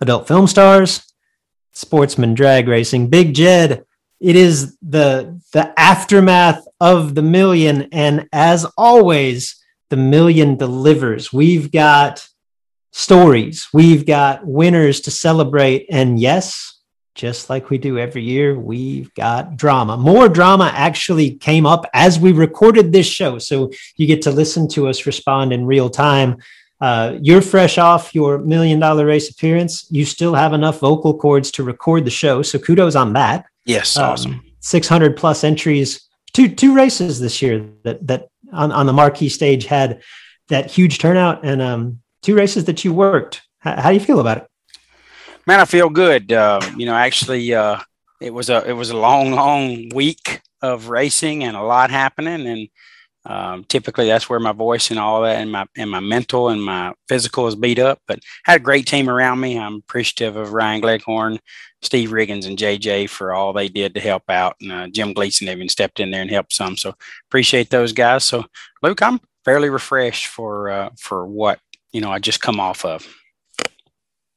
adult film stars, sportsman drag racing, Big Jed. It is the the aftermath of the million, and as always, the million delivers. We've got stories, we've got winners to celebrate, and yes, just like we do every year, we've got drama. More drama actually came up as we recorded this show, so you get to listen to us respond in real time uh, you're fresh off your million dollar race appearance. You still have enough vocal cords to record the show. So kudos on that. Yes, um, awesome. 600 plus entries, two two races this year that that on, on the marquee stage had that huge turnout and um, two races that you worked. How, how, do you feel about it? Man, I feel good. Uh, you know, actually, uh, it was a it was a long, long week of racing and a lot happening and um, typically, that's where my voice and all that, and my and my mental and my physical is beat up. But had a great team around me. I'm appreciative of Ryan Gleghorn, Steve Riggins, and JJ for all they did to help out. And uh, Jim Gleason even stepped in there and helped some. So appreciate those guys. So Luke, I'm fairly refreshed for uh, for what you know I just come off of.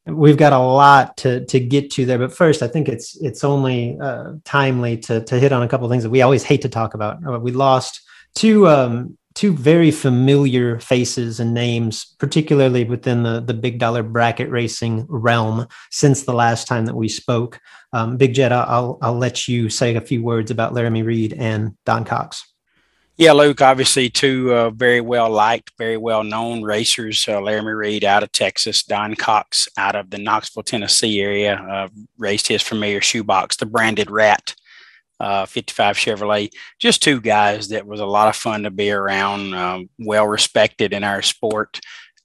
We've got a lot to to get to there, but first, I think it's it's only uh, timely to to hit on a couple things that we always hate to talk about. Uh, we lost two um, two very familiar faces and names, particularly within the the big dollar bracket racing realm since the last time that we spoke. Um, big Jed, I'll I'll let you say a few words about Laramie Reed and Don Cox. Yeah, Luke, obviously two uh, very well liked, very well known racers. Uh, Laramie Reed out of Texas, Don Cox out of the Knoxville, Tennessee area, uh, raced his familiar shoebox, the branded rat uh, 55 Chevrolet. Just two guys that was a lot of fun to be around, um, well respected in our sport,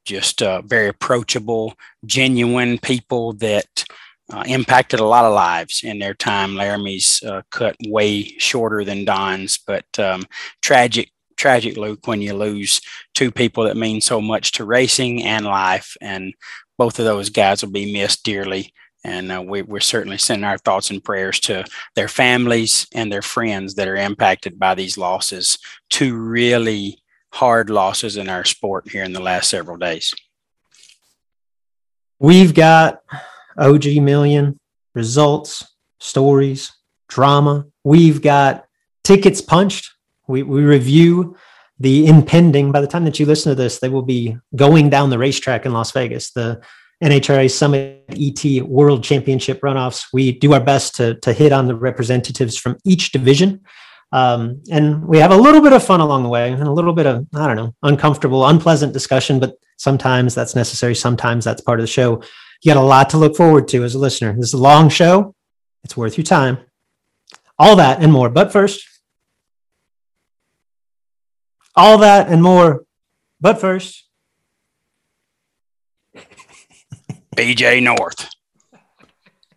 just uh, very approachable, genuine people that uh, impacted a lot of lives in their time. Laramie's uh, cut way shorter than Don's, but um, tragic. Tragic, Luke, when you lose two people that mean so much to racing and life. And both of those guys will be missed dearly and uh, we, are certainly sending our thoughts and prayers to their families and their friends that are impacted by these losses, two really hard losses in our sport here in the last several days. We've got OG Million results, stories, drama. We've got tickets punched. We, we review the impending, by the time that you listen to this, they will be going down the racetrack in Las Vegas. The NHRA Summit ET World Championship runoffs. We do our best to, to hit on the representatives from each division. Um, and we have a little bit of fun along the way and a little bit of, I don't know, uncomfortable, unpleasant discussion, but sometimes that's necessary. Sometimes that's part of the show. You got a lot to look forward to as a listener. This is a long show. It's worth your time. All that and more. But first, all that and more. But first, BJ North.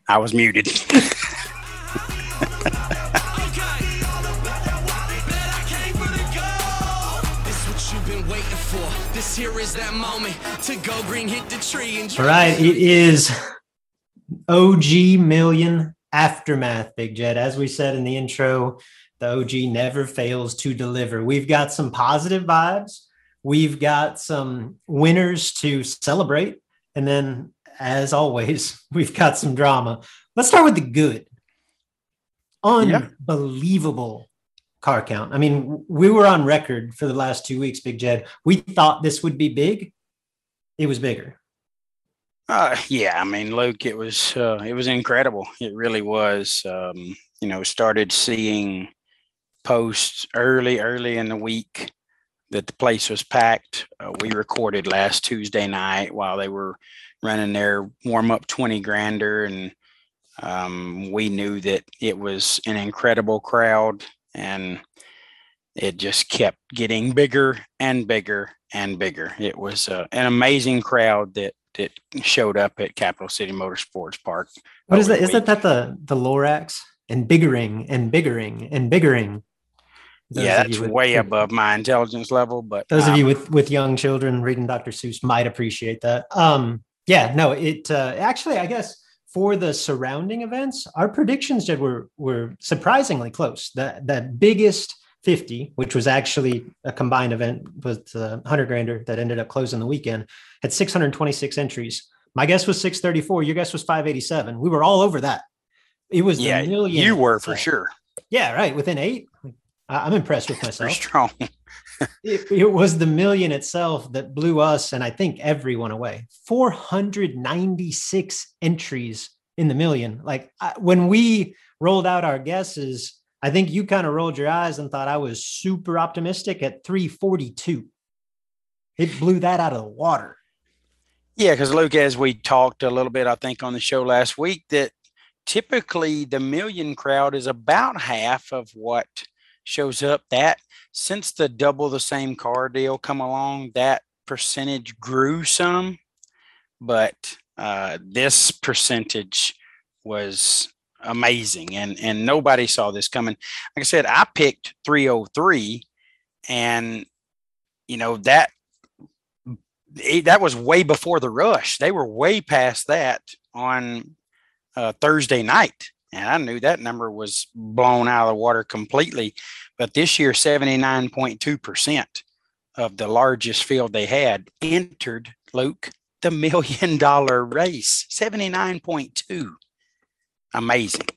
I was muted. All right, it is OG Million Aftermath, Big Jed. As we said in the intro, the OG never fails to deliver. We've got some positive vibes. We've got some winners to celebrate. And then, as always, we've got some drama. Let's start with the good. Unbelievable car count. I mean, we were on record for the last two weeks, Big Jed. We thought this would be big. It was bigger. Uh, yeah, I mean, Luke, it was uh, it was incredible. It really was. Um, you know, started seeing posts early, early in the week that the place was packed. Uh, we recorded last Tuesday night while they were running their warm up twenty grander, and um, we knew that it was an incredible crowd and it just kept getting bigger and bigger and bigger. It was uh, an amazing crowd that that showed up at Capital City Motorsports Park. What is that? Is that that the the Lorax and biggering and biggering and biggering? Those yeah, that's with, way above my intelligence level. But those um, of you um, with with young children reading Dr. Seuss might appreciate that. Um, yeah, no, it uh, actually, I guess for the surrounding events, our predictions Jed, were were surprisingly close. The the biggest 50, which was actually a combined event with the 100 grander that ended up closing the weekend, had 626 entries. My guess was 634. Your guess was 587. We were all over that. It was yeah, you were for sure. Yeah, right. Within eight, I'm impressed with myself. strong. it, it, was the million itself that blew us and I think everyone away. 496 entries in the million. Like I, when we rolled out our guesses, I think you kind of rolled your eyes and thought I was super optimistic at 342. It blew that out of the water. Yeah, because Luke, as we talked a little bit, I think on the show last week, that typically the million crowd is about half of what shows up. That since the double the same car deal come along, that percentage grew some, but uh, this percentage was amazing, and and nobody saw this coming. Like I said, I picked 303, and you know that that was way before the rush. They were way past that on uh, Thursday night. And I knew that number was blown out of the water completely. But this year, 79.2% of the largest field they had entered, Luke, the million dollar race. 79.2. Amazing.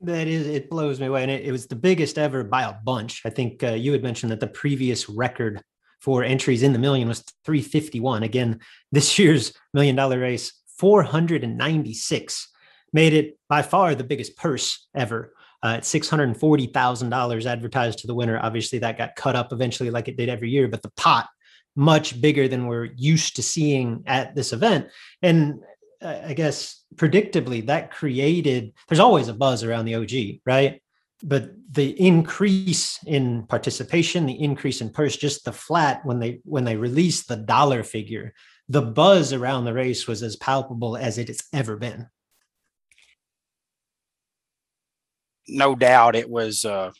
That is, it blows me away. And it, it was the biggest ever by a bunch. I think uh, you had mentioned that the previous record for entries in the million was 351. Again, this year's million dollar race, 496 made it by far the biggest purse ever uh, at $640,000 advertised to the winner. Obviously, that got cut up eventually, like it did every year, but the pot much bigger than we're used to seeing at this event. And uh, I guess predictably, that created, there's always a buzz around the OG, right? But the increase in participation, the increase in purse, just the flat when they when they released the dollar figure, the buzz around the race was as palpable as it has ever been. No doubt it was uh,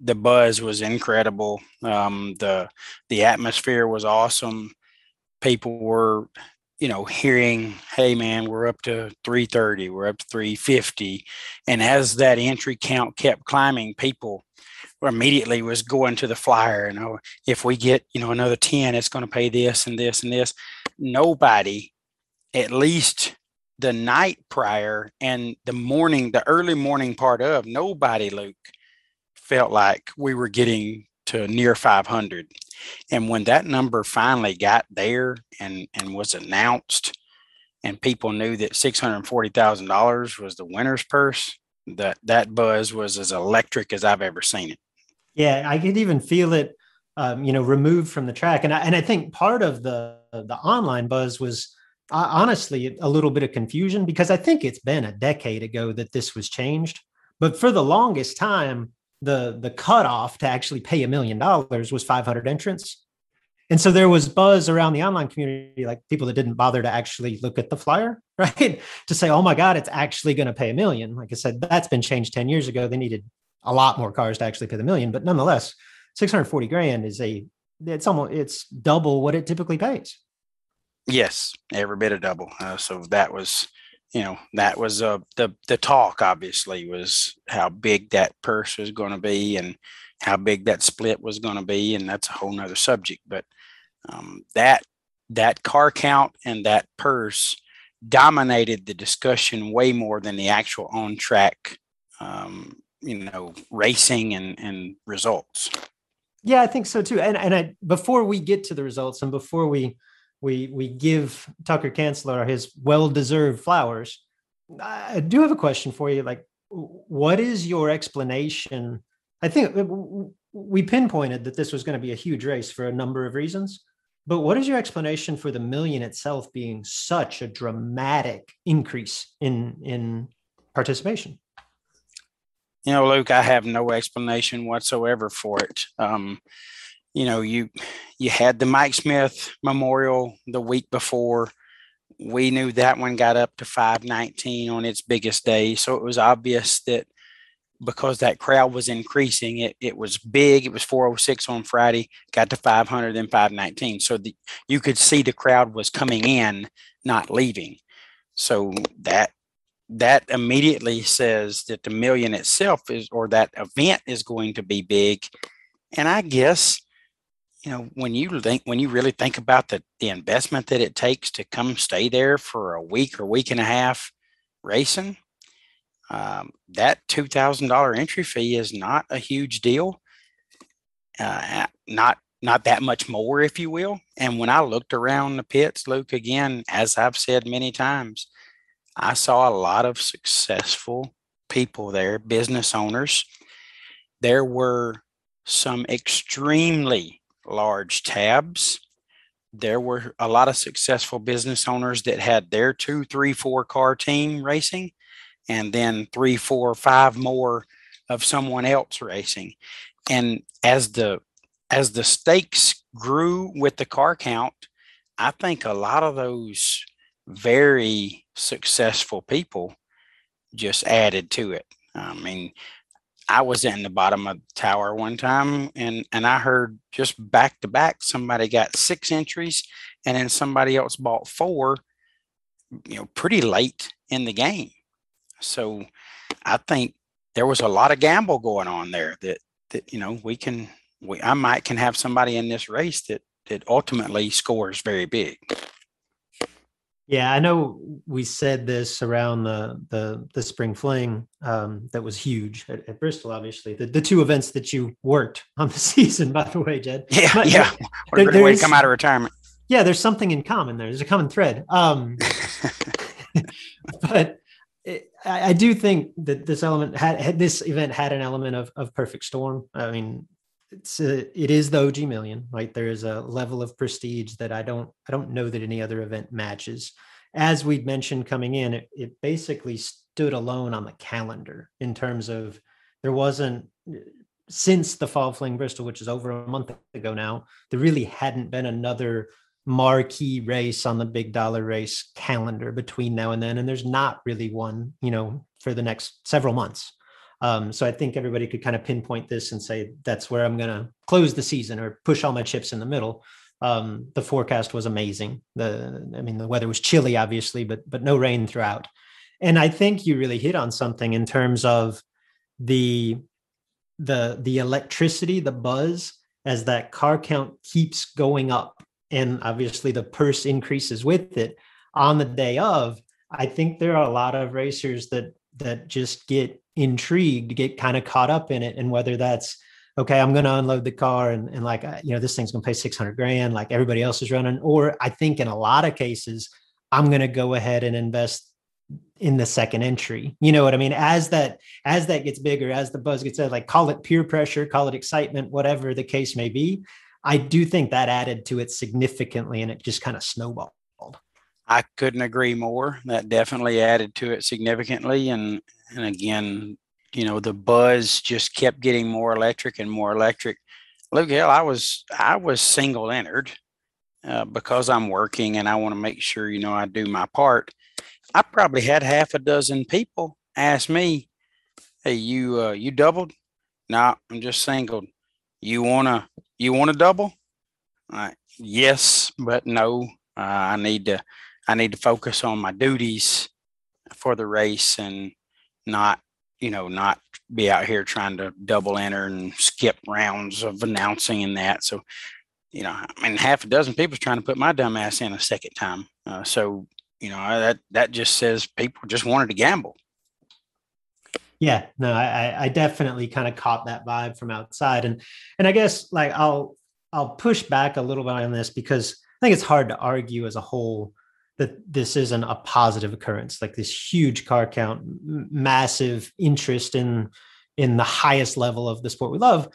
the buzz was incredible. Um, the the atmosphere was awesome. People were, you know, hearing, "Hey, man, we're up to 330, we're up to 350," and as that entry count kept climbing, people were immediately was going to the flyer. You know, if we get, you know, another 10, it's going to pay this and this and this. Nobody, at least the night prior and the morning, the early morning part of, nobody, Luke, felt like we were getting to near 500. And when that number finally got there and, and was announced, and people knew that $640,000 was the winner's purse, that that buzz was as electric as I've ever seen it. Yeah, I could even feel it, um, you know, removed from the track. And I, and I think part of the, the online buzz was honestly a little bit of confusion because I think it's been a decade ago that this was changed. But for the longest time, the the cutoff to actually pay a million dollars was 500 entrants. And so there was buzz around the online community, like people that didn't bother to actually look at the flyer, right? to say, oh my God, it's actually going to pay a million. Like I said, that's been changed 10 years ago. They needed a lot more cars to actually pay the million. But nonetheless, 640 grand is a, it's almost, it's double what it typically pays. Yes, every bit of double. Uh, so that was, you know, that was uh, the the talk. Obviously, was how big that purse was going to be and how big that split was going to be, and that's a whole nother subject. But um, that that car count and that purse dominated the discussion way more than the actual on track, um, you know, racing and and results. Yeah, I think so too. And and I, before we get to the results and before we we we give Tucker Kanzler his well-deserved flowers. I do have a question for you. Like, what is your explanation? I think we pinpointed that this was going to be a huge race for a number of reasons. But what is your explanation for the million itself being such a dramatic increase in in participation? You know, Luke, I have no explanation whatsoever for it. Um, you know, you you had the Mike Smith Memorial the week before. We knew that one got up to 519 on its biggest day. So it was obvious that because that crowd was increasing, it, it was big. It was 406 on Friday, got to 500, then 519. So the, you could see the crowd was coming in, not leaving. So that that immediately says that the million itself is or that event is going to be big. And I guess you know when you think when you really think about the the investment that it takes to come stay there for a week or week and a half racing um, that $2000 entry fee is not a huge deal uh, not not that much more if you will. And when i looked around the pits luke again as i've said many times i saw a lot of successful people there business owners. There were some extremely large tabs. There were a lot of successful business owners that had their two, three, four car team racing, and then three, four, five more of someone else racing. And as the as the stakes grew with the car count, I think a lot of those very successful people just added to it. I mean, I was in the bottom of the tower one time and and I heard just back to back somebody got six entries and then somebody else bought four, you know, pretty late in the game. So I think there was a lot of gamble going on there that that you know we can we I might can have somebody in this race that that ultimately scores very big. Yeah, I know we said this around the the the spring fling um, that was huge at, at, Bristol. Obviously, the, the two events that you worked on the season, by the way, Jed. Yeah, but, yeah. What a great way to come out of retirement. Yeah, there's something in common there. There's a common thread. Um, but it, I, I, do think that this element had, had, this event had an element of of perfect storm. I mean, it's a, it is the OG million, right? There is a level of prestige that I don't I don't know that any other event matches. As we'd mentioned coming in, it, it basically stood alone on the calendar in terms of there wasn't uh, since the fall fling Bristol, which is over a month ago now, there really hadn't been another marquee race on the big dollar race calendar between now and then. And there's not really one, you know, for the next several months. Um, so I think everybody could kind of pinpoint this and say that's where I'm going to close the season or push all my chips in the middle. Um, the forecast was amazing. The I mean, the weather was chilly, obviously, but but no rain throughout. And I think you really hit on something in terms of the the the electricity, the buzz as that car count keeps going up, and obviously the purse increases with it on the day of. I think there are a lot of racers that that just get intrigued, get kind of caught up in it. And whether that's, okay, I'm going to unload the car and, and like, you know, this thing's going to pay 600 grand, like everybody else is running. Or I think in a lot of cases, I'm going to go ahead and invest in the second entry. You know what I mean? As that as that gets bigger, as the buzz gets like call it peer pressure, call it excitement, whatever the case may be. I do think that added to it significantly and it just kind of snowballed. I couldn't agree more. That definitely added to it significantly. And and again, you know, the buzz just kept getting more electric and more electric. Look, hell, I was I was single entered uh, because I'm working and I want to make sure, you know, I do my part. I probably had half a dozen people ask me, "Hey, you uh, you doubled?" No, nah, I'm just single. You wanna you wanna double? Uh, yes, but no. Uh, I need to I need to focus on my duties for the race and not you know not be out here trying to double enter and skip rounds of announcing and that. So you know, I mean, half a dozen people's trying to put my dumb ass in a second time. Uh, so you know that that just says people just wanted to gamble yeah no i i definitely kind of caught that vibe from outside and and i guess like i'll i'll push back a little bit on this because i think it's hard to argue as a whole that this isn't a positive occurrence like this huge car count massive interest in in the highest level of the sport we love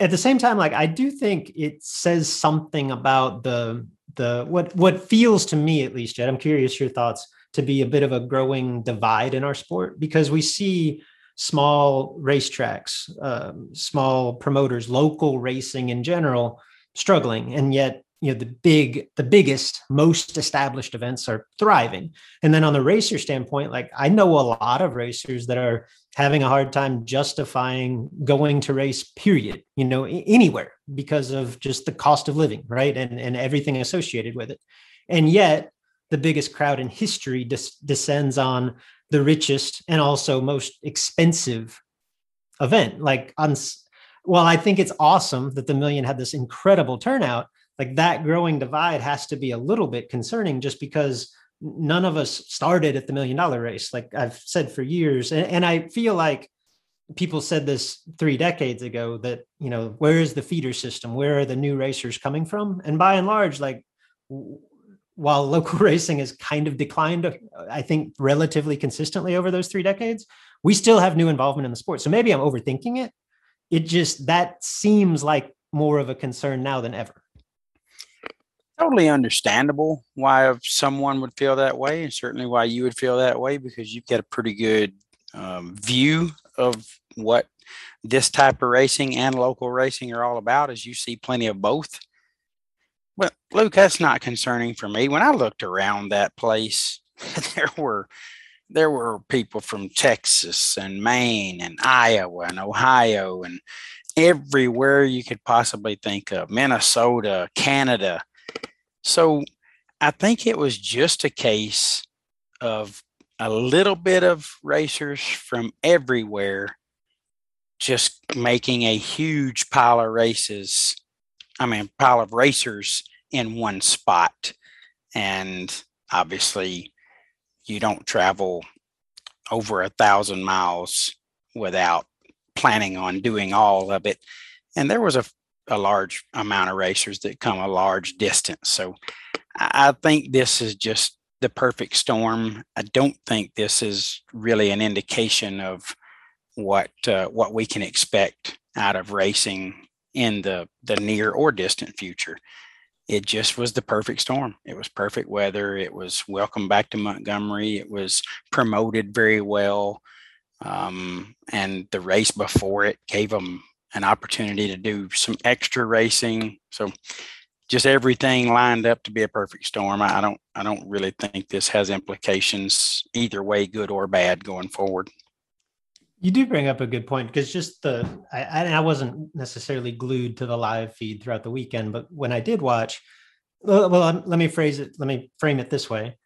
at the same time like i do think it says something about the the what what feels to me at least, Jed. I'm curious your thoughts to be a bit of a growing divide in our sport because we see small racetracks, um, small promoters, local racing in general struggling, and yet you know the big the biggest most established events are thriving. And then on the racer standpoint like i know a lot of racers that are having a hard time justifying going to race period you know anywhere because of just the cost of living right? And and everything associated with it. And yet the biggest crowd in history des- descends on the richest and also most expensive event. Like on well i think it's awesome that the million had this incredible turnout like that growing divide has to be a little bit concerning just because none of us started at the million dollar race. Like i've said for years and, and i feel like people said this three decades ago that you know where is the feeder system? Where are the new racers coming from? And by and large like while local racing has kind of declined uh, i think relatively consistently over those three decades we still have new involvement in the sport. So maybe i'm overthinking it. It just that seems like more of a concern now than ever totally understandable why someone would feel that way, and certainly why you would feel that way because you've got a pretty good um, view of what this type of racing and local racing are all about, as you see plenty of both. But Luke, that's not concerning for me. When I looked around that place, there were there were people from Texas and Maine and Iowa and Ohio and everywhere you could possibly think of, Minnesota, Canada, so I think it was just a case of a little bit of racers from everywhere just making a huge pile of races. I mean, pile of racers in one spot. And obviously, you don't travel over a thousand miles without planning on doing all of it. And there was a a large amount of racers that come a large distance. So I think this is just the perfect storm. I don't think this is really an indication of what uh, what we can expect out of racing in the the near or distant future. It just was the perfect storm. It was perfect weather. It was welcome back to Montgomery. It was promoted very well. Um, and the race before it gave them an opportunity to do some extra racing. So just everything lined up to be a perfect storm. I don't I don't really think this has implications either way, good or bad, going forward. You do bring up a good point because just the I, I wasn't necessarily glued to the live feed throughout the weekend, but when I did watch, well, well um, let me phrase it. Let me frame it this way.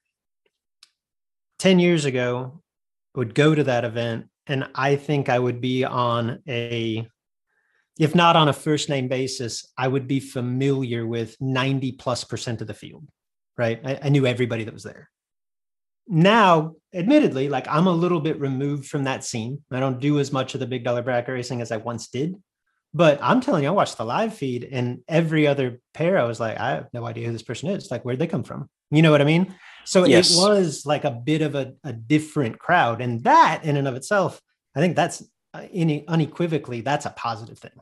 Ten years ago, I would go to that event, and I think I would be on a if not on a first name basis, I would be familiar with 90 plus percent of the field, right? I, I, knew everybody that was there. Now, admittedly, like I'm a little bit removed from that scene. I don't do as much of the big dollar bracket racing as I once did. But I'm telling you, I watched the live feed and every other pair, I was like, I have no idea who this person is. Like, where'd they come from? You know what I mean? So yes. it was like a bit of a, a different crowd. And that in and of itself, I think that's uh, any, unequivocally, that's a positive thing.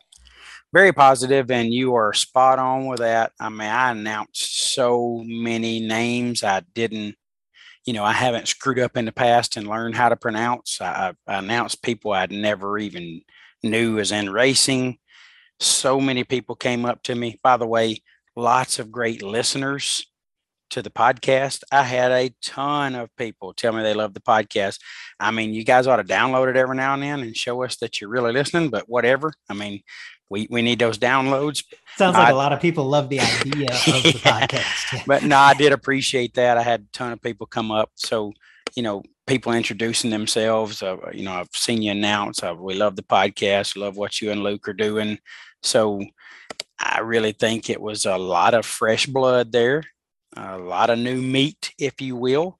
Very positive, and you are spot on with that. I mean, I announced so many names I didn't, you know, I haven't screwed up in the past and learned how to pronounce. I, I announced people I'd never even knew as in racing. So many people came up to me. By the way, lots of great listeners to the podcast. I had a ton of people tell me they love the podcast. I mean, you guys ought to download it every now and then and show us that you're really listening, but whatever. I mean, we, we need those downloads. Sounds like a lot of people love the idea of the podcast. but no, I did appreciate that. I had a ton of people come up. So, you know, people introducing themselves. Uh, you know, I've seen you announce, uh, we love the podcast, love what you and Luke are doing. So I really think it was a lot of fresh blood there a lot of new meat, if you will.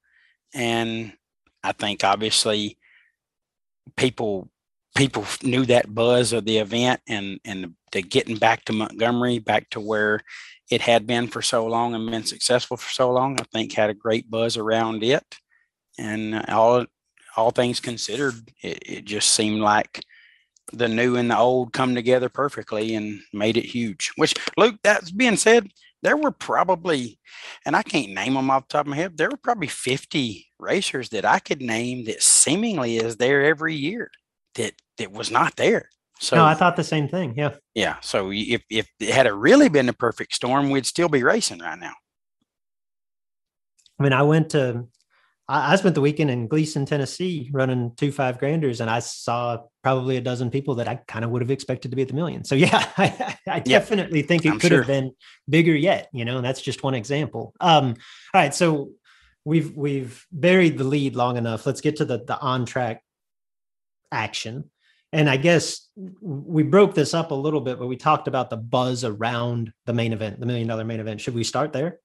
And I think obviously people people knew that buzz of the event and and the getting back to Montgomery, back to where it had been for so long and been successful for so long. I think had a great buzz around it, and all all things considered, it, it just seemed like the new and the old come together perfectly and made it huge. Which Luke, that's being said, there were probably, and I can't name them off the top of my head, there were probably 50 racers that I could name that seemingly is there every year that that was not there. So no, I thought the same thing. Yeah. Yeah. So if if it had really been a perfect storm, we'd still be racing right now. I mean, I went to I, I spent the weekend in Gleason, Tennessee, running two five granders, and I saw probably a dozen people that I kind of would have expected to be at the million. So yeah, I, I definitely think it I'm could sure. have been bigger yet. You know, and that's just one example. Um, all right, so we've we've buried the lead long enough. Let's get to the the on track action. And I guess we broke this up a little bit, but we talked about the buzz around the main event, the million dollar main event. Should we start there?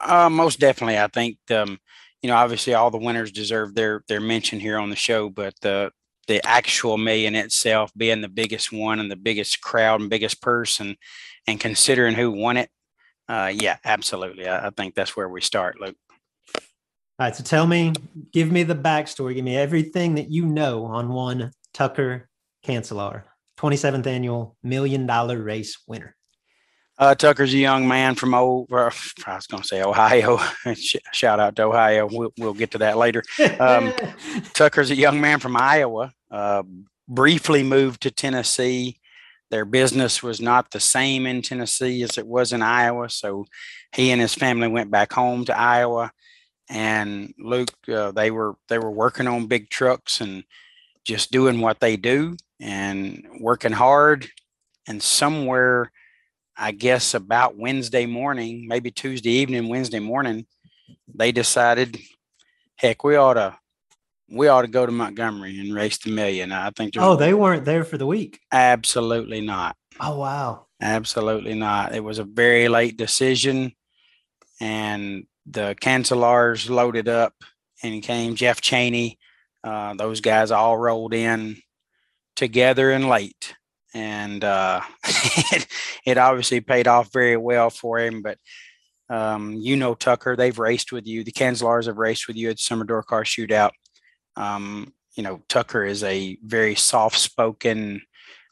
Uh, most definitely. I think um, you know, obviously all the winners deserve their their mention here on the show, but the the actual million itself being the biggest one and the biggest crowd and biggest person, and considering who won it, uh, yeah, absolutely. I, I think that's where we start, Luke. All right, so tell me, give me the backstory, give me everything that you know on one Tucker Kanzler, 27th annual million dollar race winner. Uh, Tucker's a young man from old, I was going to say Ohio. Shout out to Ohio. We'll, we'll get to that later. Um, Tucker's a young man from Iowa. Uh, briefly moved to Tennessee. Their business was not the same in Tennessee as it was in Iowa, so he and his family went back home to Iowa. And Luke, uh, they were they were working on big trucks and just doing what they do and working hard. And somewhere I guess about Wednesday morning, maybe Tuesday evening, Wednesday morning, they decided, heck, we ought to we ought to go to Montgomery and race the million. I think. Oh, they weren't there for the week. Absolutely not. Oh wow. Absolutely not. It was a very late decision, and the Kanzlers loaded up and came. Jeff Cheney, uh, those guys all rolled in together and late and uh, it, it, obviously paid off very well for him. But um, you know Tucker, they've raced with you. The Kanzlers have raced with you at Summer Door Car Shootout. Um, you know Tucker is a very soft-spoken,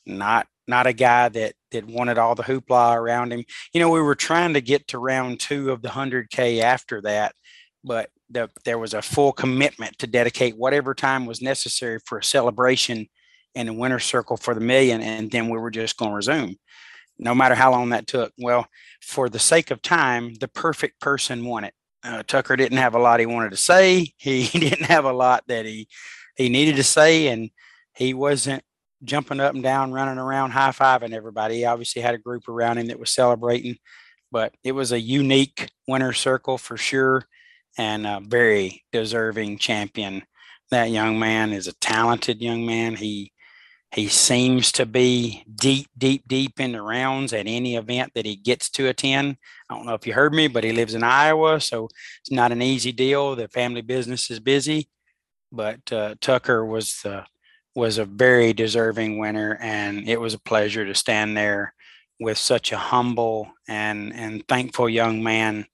not not a guy that that wanted all the hoopla around him. You know, we were trying to get to round two of the hundred K after that, but the, there was a full commitment to dedicate whatever time was necessary for a celebration and the winner's circle for the million, and then we were just going to resume, no matter how long that took. Well, for the sake of time, the perfect person won it. Uh, Tucker didn't have a lot he wanted to say. He didn't have a lot that he he needed to say, and he wasn't jumping up and down, running around, high fiving everybody. He obviously had a group around him that was celebrating, but it was a unique winner circle for sure, and a very deserving champion. That young man is a talented young man. He he seems to be deep, deep, deep in the rounds at any event that he gets to attend. I don't know if you heard me, but he lives in Iowa, so it's not an easy deal. The family business is busy, but uh, Tucker was the was a very deserving winner, and it was a pleasure to stand there with such a humble and and thankful young man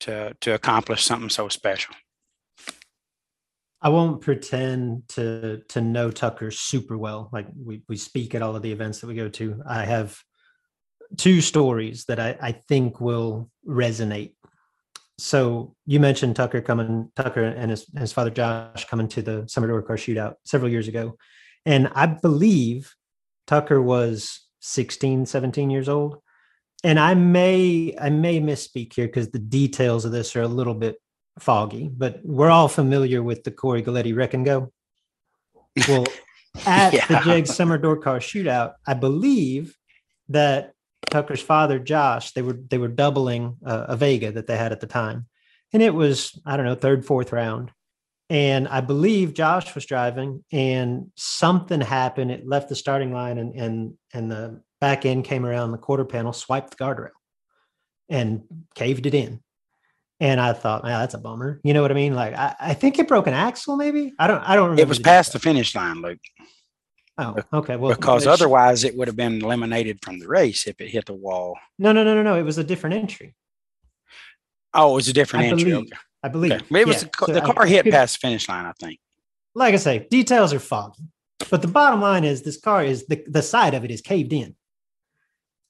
to to accomplish something so special. I won't pretend to to know Tucker super well. Like we we speak at all of the events that we go to. I have two stories that I, I think will resonate. So you mentioned Tucker coming, Tucker and his, his father Josh coming to the summer door car shootout several years ago. And I believe Tucker was 16, 17 years old. And I may I may misspeak here because the details of this are a little bit foggy, but we're all familiar with the Corey Galletti wreck and go. Well, at yeah. the JEGS Summer Door Car Shootout, I believe that Tucker's father, Josh, they were they were doubling uh, a Vega that they had at the time, and it was I don't know third fourth round, and I believe Josh was driving, and something happened. It left the starting line, and and and the back end came around the quarter panel, swiped the guardrail, and caved it in. And I thought, man, that's a bummer. You know what I mean? Like I, I think it broke an axle, maybe. I don't I don't remember. It was past the finish line, Luke. Oh, okay. Well, because otherwise it would have been eliminated from the race if it hit the wall. No, no, no, no, no. It was a different entry. Oh, it was a different I entry. Believe, okay. I believe. Okay. It was yeah. the, the, car I, hit past finish line, I think. Like I say, details are foggy. But the bottom line is this car is the, the side of it is caved in.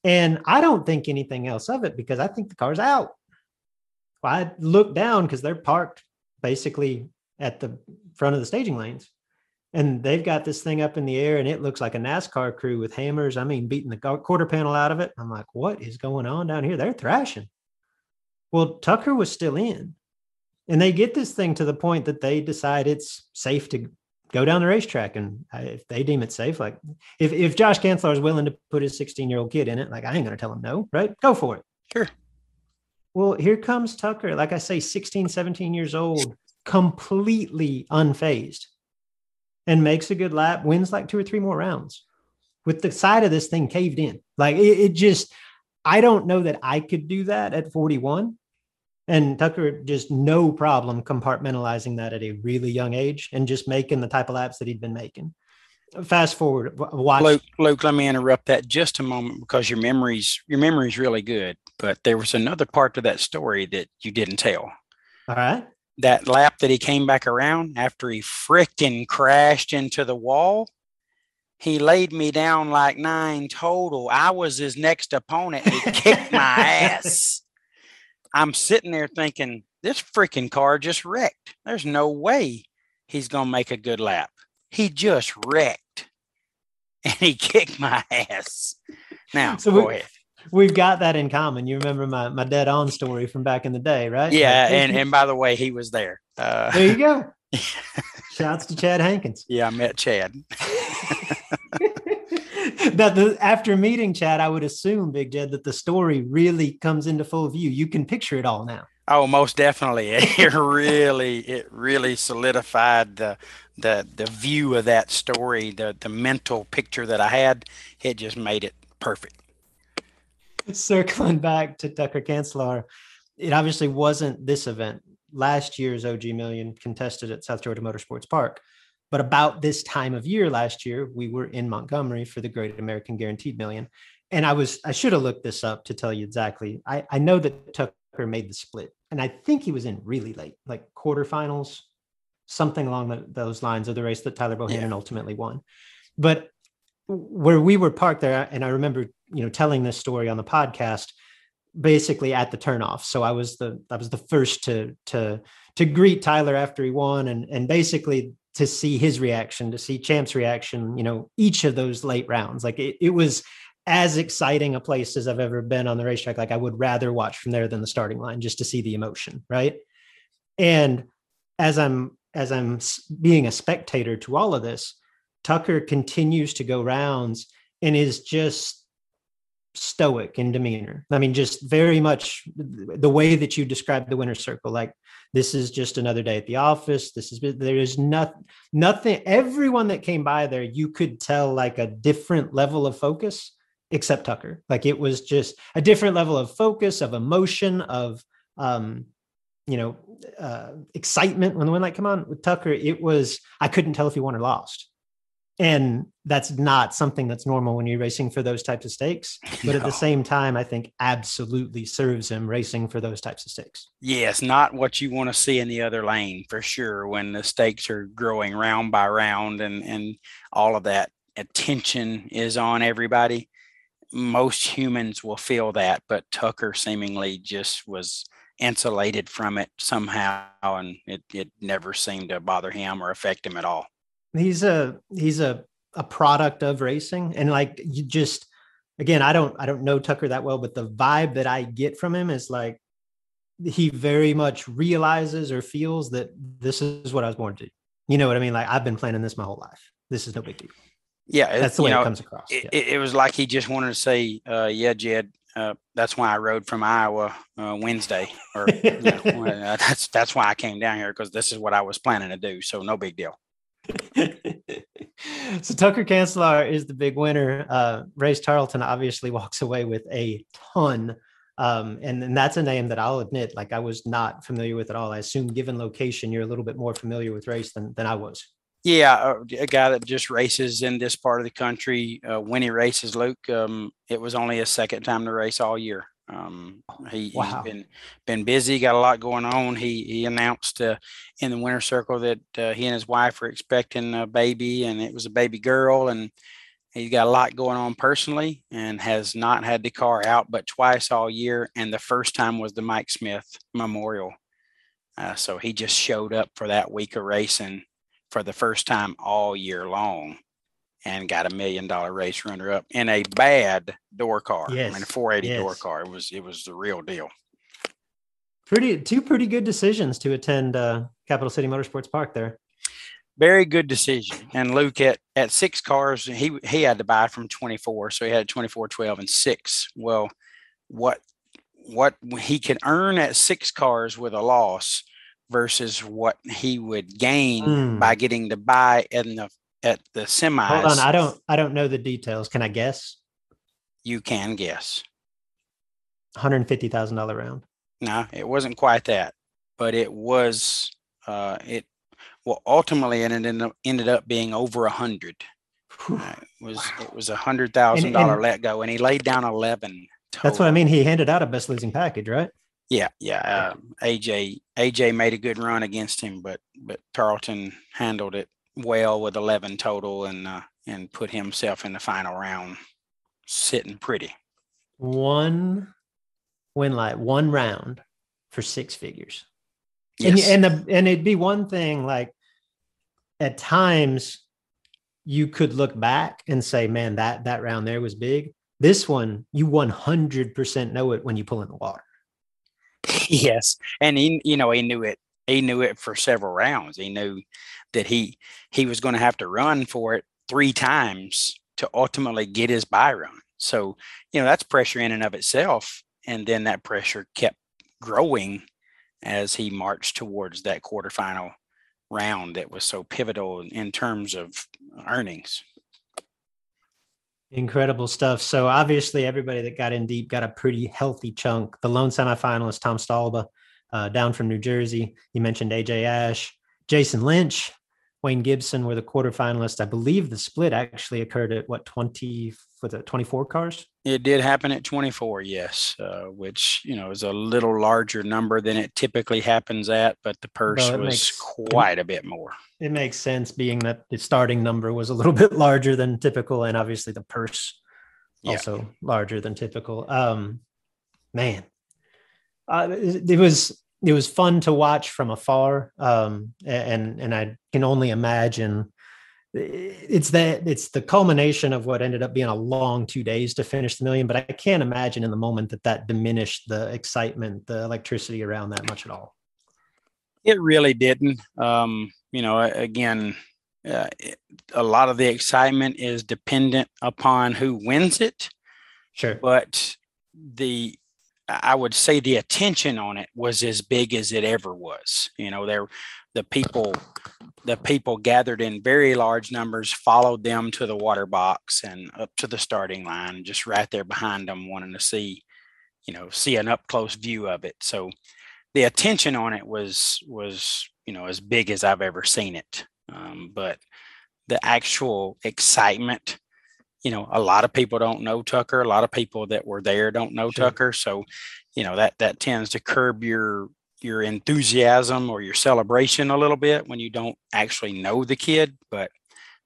And I don't think anything else of it because I think the car's out. Well, I look down because they're parked basically at the front of the staging lanes and they've got this thing up in the air and it looks like a NASCAR crew with hammers. I mean, beating the quarter panel out of it. I'm like, what is going on down here? They're thrashing. Well, Tucker was still in. And they get this thing to the point that they decide it's safe to go down the racetrack. And if they deem it safe, like if, if Josh Kanzler is willing to put his 16 year old kid in it, like I ain't going to tell him no, right? Go for it. Sure. Well, here comes Tucker, like I say, 16, 17 years old, completely unfazed and makes a good lap, wins like two or three more rounds with the side of this thing caved in. Like it, it just, I don't know that I could do that at 41. And Tucker just no problem compartmentalizing that at a really young age and just making the type of laps that he'd been making. Fast forward, watch. Luke, Luke, let me interrupt that just a moment because your memory's your memory's really good. But there was another part to that story that you didn't tell. All right that lap that he came back around after he fricking crashed into the wall, he laid me down like nine total. I was his next opponent. He kicked my ass. I'm sitting there thinking, this freaking car just wrecked. There's no way he's going to make a good lap. He just wrecked and he kicked my ass. Now, so go we, ahead we've got that in common. You remember my my dead on story from back in the day, right? Yeah, like, and and by the way, he was there. Uh, there you go. Shouts to Chad Hankins. Yeah, I met Chad. that the after meeting Chad, I would assume, Big Jed, that the story really comes into full view. You can picture it all now. Oh, most definitely. It really, it really solidified the the the view of that story, the the mental picture that I had. It just made it perfect. circling back to Tucker Kanzler, it obviously wasn't this event. Last year's OG Million contested at South Georgia Motorsports Park. But about this time of year last year, we were in Montgomery for the Great American Guaranteed Million. And I was, I should have looked this up to tell you exactly. I, I know that Tucker made the split, and I think he was in really late, like quarterfinals, something along the, those lines of the race that Tyler Bohannon yeah. ultimately won. But where we were parked there, and I remember, you know, telling this story on the podcast, basically at the turnoff. So I was the I was the first to to to greet Tyler after he won, and and basically to see his reaction, to see Champ's reaction. You know, each of those late rounds, like it, it was as exciting a place as I've ever been on the racetrack. Like I would rather watch from there than the starting line just to see the emotion, right? And as I'm as I'm being a spectator to all of this, Tucker continues to go rounds and is just stoic in demeanor. I mean, just very much the way that you described the winner's circle. Like this is just another day at the office. This is there is nothing, nothing. Everyone that came by there, you could tell like a different level of focus, except Tucker. Like it was just a different level of focus, of emotion, of um, you know, uh, excitement when the win light come on with Tucker. It was I couldn't tell if he won or lost and that's not something that's normal when you're racing for those types of stakes but no. at the same time i think absolutely serves him racing for those types of stakes. Yes not what you want to see in the other lane for sure when the stakes are growing round by round and and all of that attention is on everybody. Most humans will feel that but tucker seemingly just was insulated from it somehow and it, it never seemed to bother him or affect him at all he's a he's a a product of racing and like you just again i don't i don't know tucker that well but the vibe that i get from him is like he very much realizes or feels that this is what i was born to you know what i mean like i've been planning this my whole life this is no big deal yeah that's the way know, it comes across it, yeah. it, was like he just wanted to say uh, yeah jed uh, that's why I rode from Iowa uh, Wednesday, or you know, uh, that's that's why I came down here because this is what I was planning to do. So no big deal. so Tucker Kanzler is the big winner. Uh, Race Tarleton obviously walks away with a ton. Um, and, and that's a name that I'll admit, like I was not familiar with at all. I assume given location, you're a little bit more familiar with race than, than I was. Yeah, a, guy that just races in this part of the country. Uh, when he races, Luke, um, it was only his second time to race all year. Um, he, wow. has been been busy, got a lot going on. He he announced uh, in the winter circle that uh, he and his wife are expecting a baby, and it was a baby girl, and he's got a lot going on personally, and has not had the car out but twice all year, and the first time was the Mike Smith Memorial. Uh, so he just showed up for that week of racing for the first time all year long and got a million dollar race runner up in a bad door car. Yes. I mean, a 480 yes. door car. It was it was the real deal. Pretty two pretty good decisions to attend uh, Capital City Motorsports Park there. Very good decision. And Luke at at six cars, he he had to buy from 24, so he had 24, 12, and six. Well, what what he could earn at six cars with a loss versus what he would gain mm. by getting to buy in the at the semis. Hold on, I don't I don't know the details. Can I guess? You can guess. Hundred fifty thousand dollar round. No, it wasn't quite that, but it was. Uh, it well ultimately and it ended up, ended up being over a hundred. Uh, it was wow. it was a hundred thousand dollar let go, and he laid down eleven. Total. That's what I mean. He handed out a best losing package, right? Yeah, yeah. Uh, AJ AJ made a good run against him, but but Tarleton handled it well with 11 total and uh, and put himself in the final round sitting pretty. One win like one round for six figures. Yes. And and the, and it'd be one thing like at times you could look back and say, man, that that round there was big. This one, you 100% know it when you pull in the water. Yes, and he, you know, he knew it. He knew it for several rounds. He knew that he he was going to have to run for it three times to ultimately get his buy run. So, you know, that's pressure in and of itself. And then that pressure kept growing as he marched towards that quarterfinal round that was so pivotal in terms of earnings. Incredible stuff. So obviously, everybody that got in deep got a pretty healthy chunk. The lone semifinalist Tom Stalba, uh, down from New Jersey. You mentioned AJ Ash, Jason Lynch, Wayne Gibson were the quarterfinalists. I believe the split actually occurred at what 20 for the 24 cars? It did happen at 24, yes, uh, which you know is a little larger number than it typically happens at, but the purse well, was makes, quite a bit more. It makes sense, being that the starting number was a little bit larger than typical, and obviously the purse yeah. also larger than typical. Um, man, uh, it, it was it was fun to watch from afar um, and and i can only imagine it's that it's the culmination of what ended up being a long two days to finish the million but i can't imagine in the moment that that diminished the excitement the electricity around that much at all. It really didn't. Um, you know again uh, a lot of the excitement is dependent upon who wins it. Sure. But the I would say the attention on it was as big as it ever was. You know, there the people the people gathered in very large numbers, followed them to the water box and up to the starting line, just right there behind them, wanting to see, you know, see an up close view of it. So the attention on it was was you know as big as I've ever seen it. Um, but the actual excitement. You know, a lot of people don't know Tucker. A lot of people that were there don't know sure. Tucker. So, you know, that that tends to curb your your enthusiasm or your celebration a little bit when you don't actually know the kid. But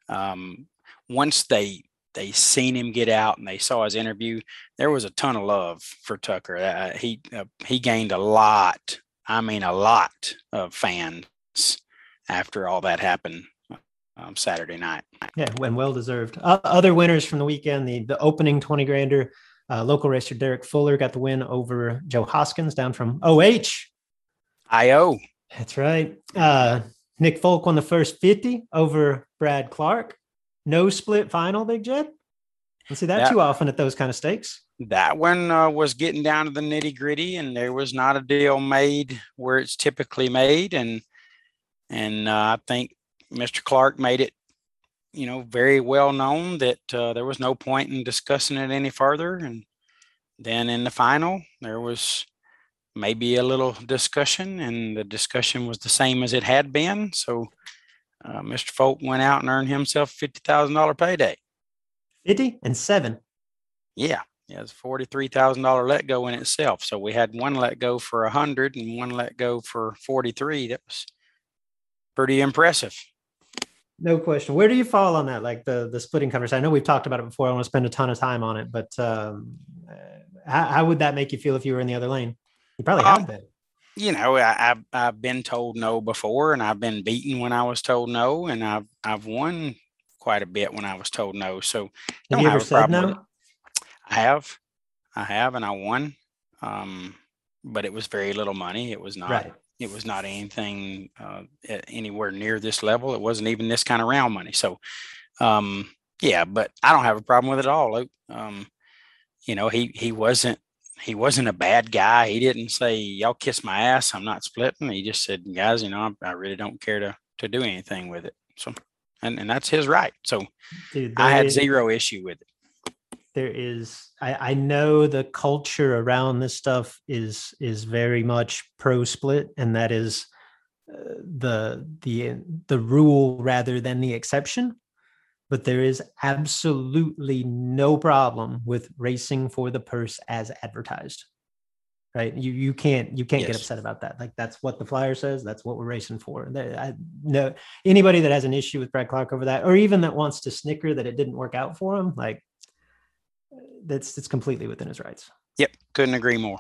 um, once they they seen him get out and they saw his interview, there was a ton of love for Tucker. Uh, he uh, he gained a lot. I mean, a lot of fans after all that happened um, Saturday night. Yeah, when well deserved. Uh, other winners from the weekend: the the opening twenty grander. Uh, local racer Derek Fuller got the win over Joe Hoskins down from OH. IO. That's right. Uh, Nick Folk won the first 50 over Brad Clark. No split final, Big Jed. Don't see that, that too often at those kind of stakes. That one uh, was getting down to the nitty gritty, and there was not a deal made where it's typically made, and and uh, I think Mr. Clark made it, you know, very well known that uh, there was no point in discussing it any further. And then in the final, there was maybe a little discussion, and the discussion was the same as it had been. So uh, Mr. Folk went out and earned himself a fifty thousand dollar payday. Fifty and seven. Yeah, yeah, it's forty three thousand dollar let go in itself. So we had one let go for a hundred and one let go for forty three. That was pretty impressive. No question. Where do you fall on that? Like the the splitting conversation. I know we've talked about it before. I don't want to spend a ton of time on it, but um, uh, how, how would that make you feel if you were in the other lane? You probably um, have been. You know, I, have I've been told no before, and I've been beaten when I was told no, and I've I've won quite a bit when I was told no. So have you ever said no? I have, I have, and I won. Um, but it was very little money. It was not. Right. It was not anything uh, anywhere near this level. It wasn't even this kind of round money. So, um, yeah, but I don't have a problem with it at all. Luke. Um, you know, he he wasn't he wasn't a bad guy. He didn't say, "Y'all kiss my ass. I'm not splitting." He just said, "Guys, you know, I, I really don't care to to do anything with it." So, and and that's his right. So, Dude, I had zero issue with it. There is, I, I know the culture around this stuff is is very much pro split, and that is uh, the the the rule rather than the exception. But there is absolutely no problem with racing for the purse as advertised right? You you can't you can't yes. get upset about that. Like that's what the flyer says that's what we're racing for. I know anybody that has an issue with Brad Clark over that or even that wants to snicker that it didn't work out for him like that's it's completely within his rights yep couldn't agree more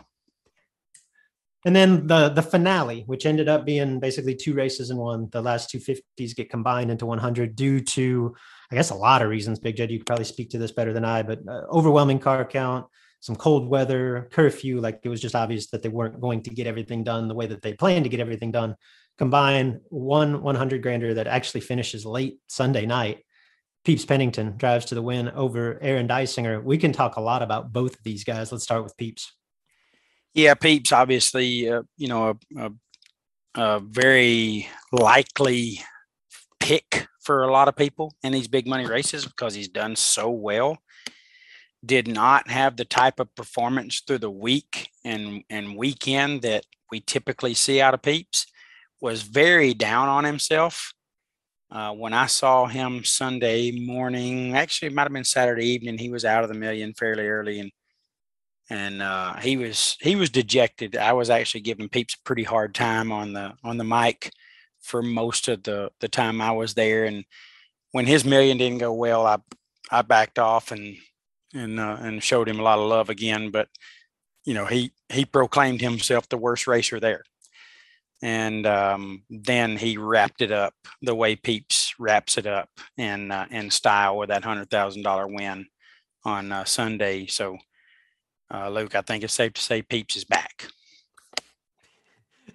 and then the the finale, which ended up being basically two races in one, the last two fifties get combined into 100 due to I guess a lot of reasons. Big Jed, you could probably speak to this better than I, but uh, overwhelming car count, some cold weather, curfew. Like it was just obvious that they weren't going to get everything done the way that they planned to get everything done. Combine one 100 grander that actually finishes late Sunday night. Peeps Pennington drives to the win over Aaron Dysinger. We can talk a lot about both of these guys. Let's start with Peeps. Yeah, Peeps, obviously, uh, you know, a, a, a very likely pick for a lot of people in these big money races because he's done so well. Did not have the type of performance through the week and, and weekend that we typically see out of Peeps. Was very down on himself. Uh, when I saw him Sunday morning, actually, it might have been Saturday evening, he was out of the million fairly early and and uh, he was he was dejected. I was actually giving Peeps a pretty hard time on the on the mic for most of the the time I was there. And when his million didn't go well, I I backed off and and uh, and showed him a lot of love again. But you know, he he proclaimed himself the worst racer there. And um, then he wrapped it up the way Peeps wraps it up in uh, in style with that hundred thousand dollar win on uh, Sunday. So, uh, Luke, I think it's safe to say Peeps is back.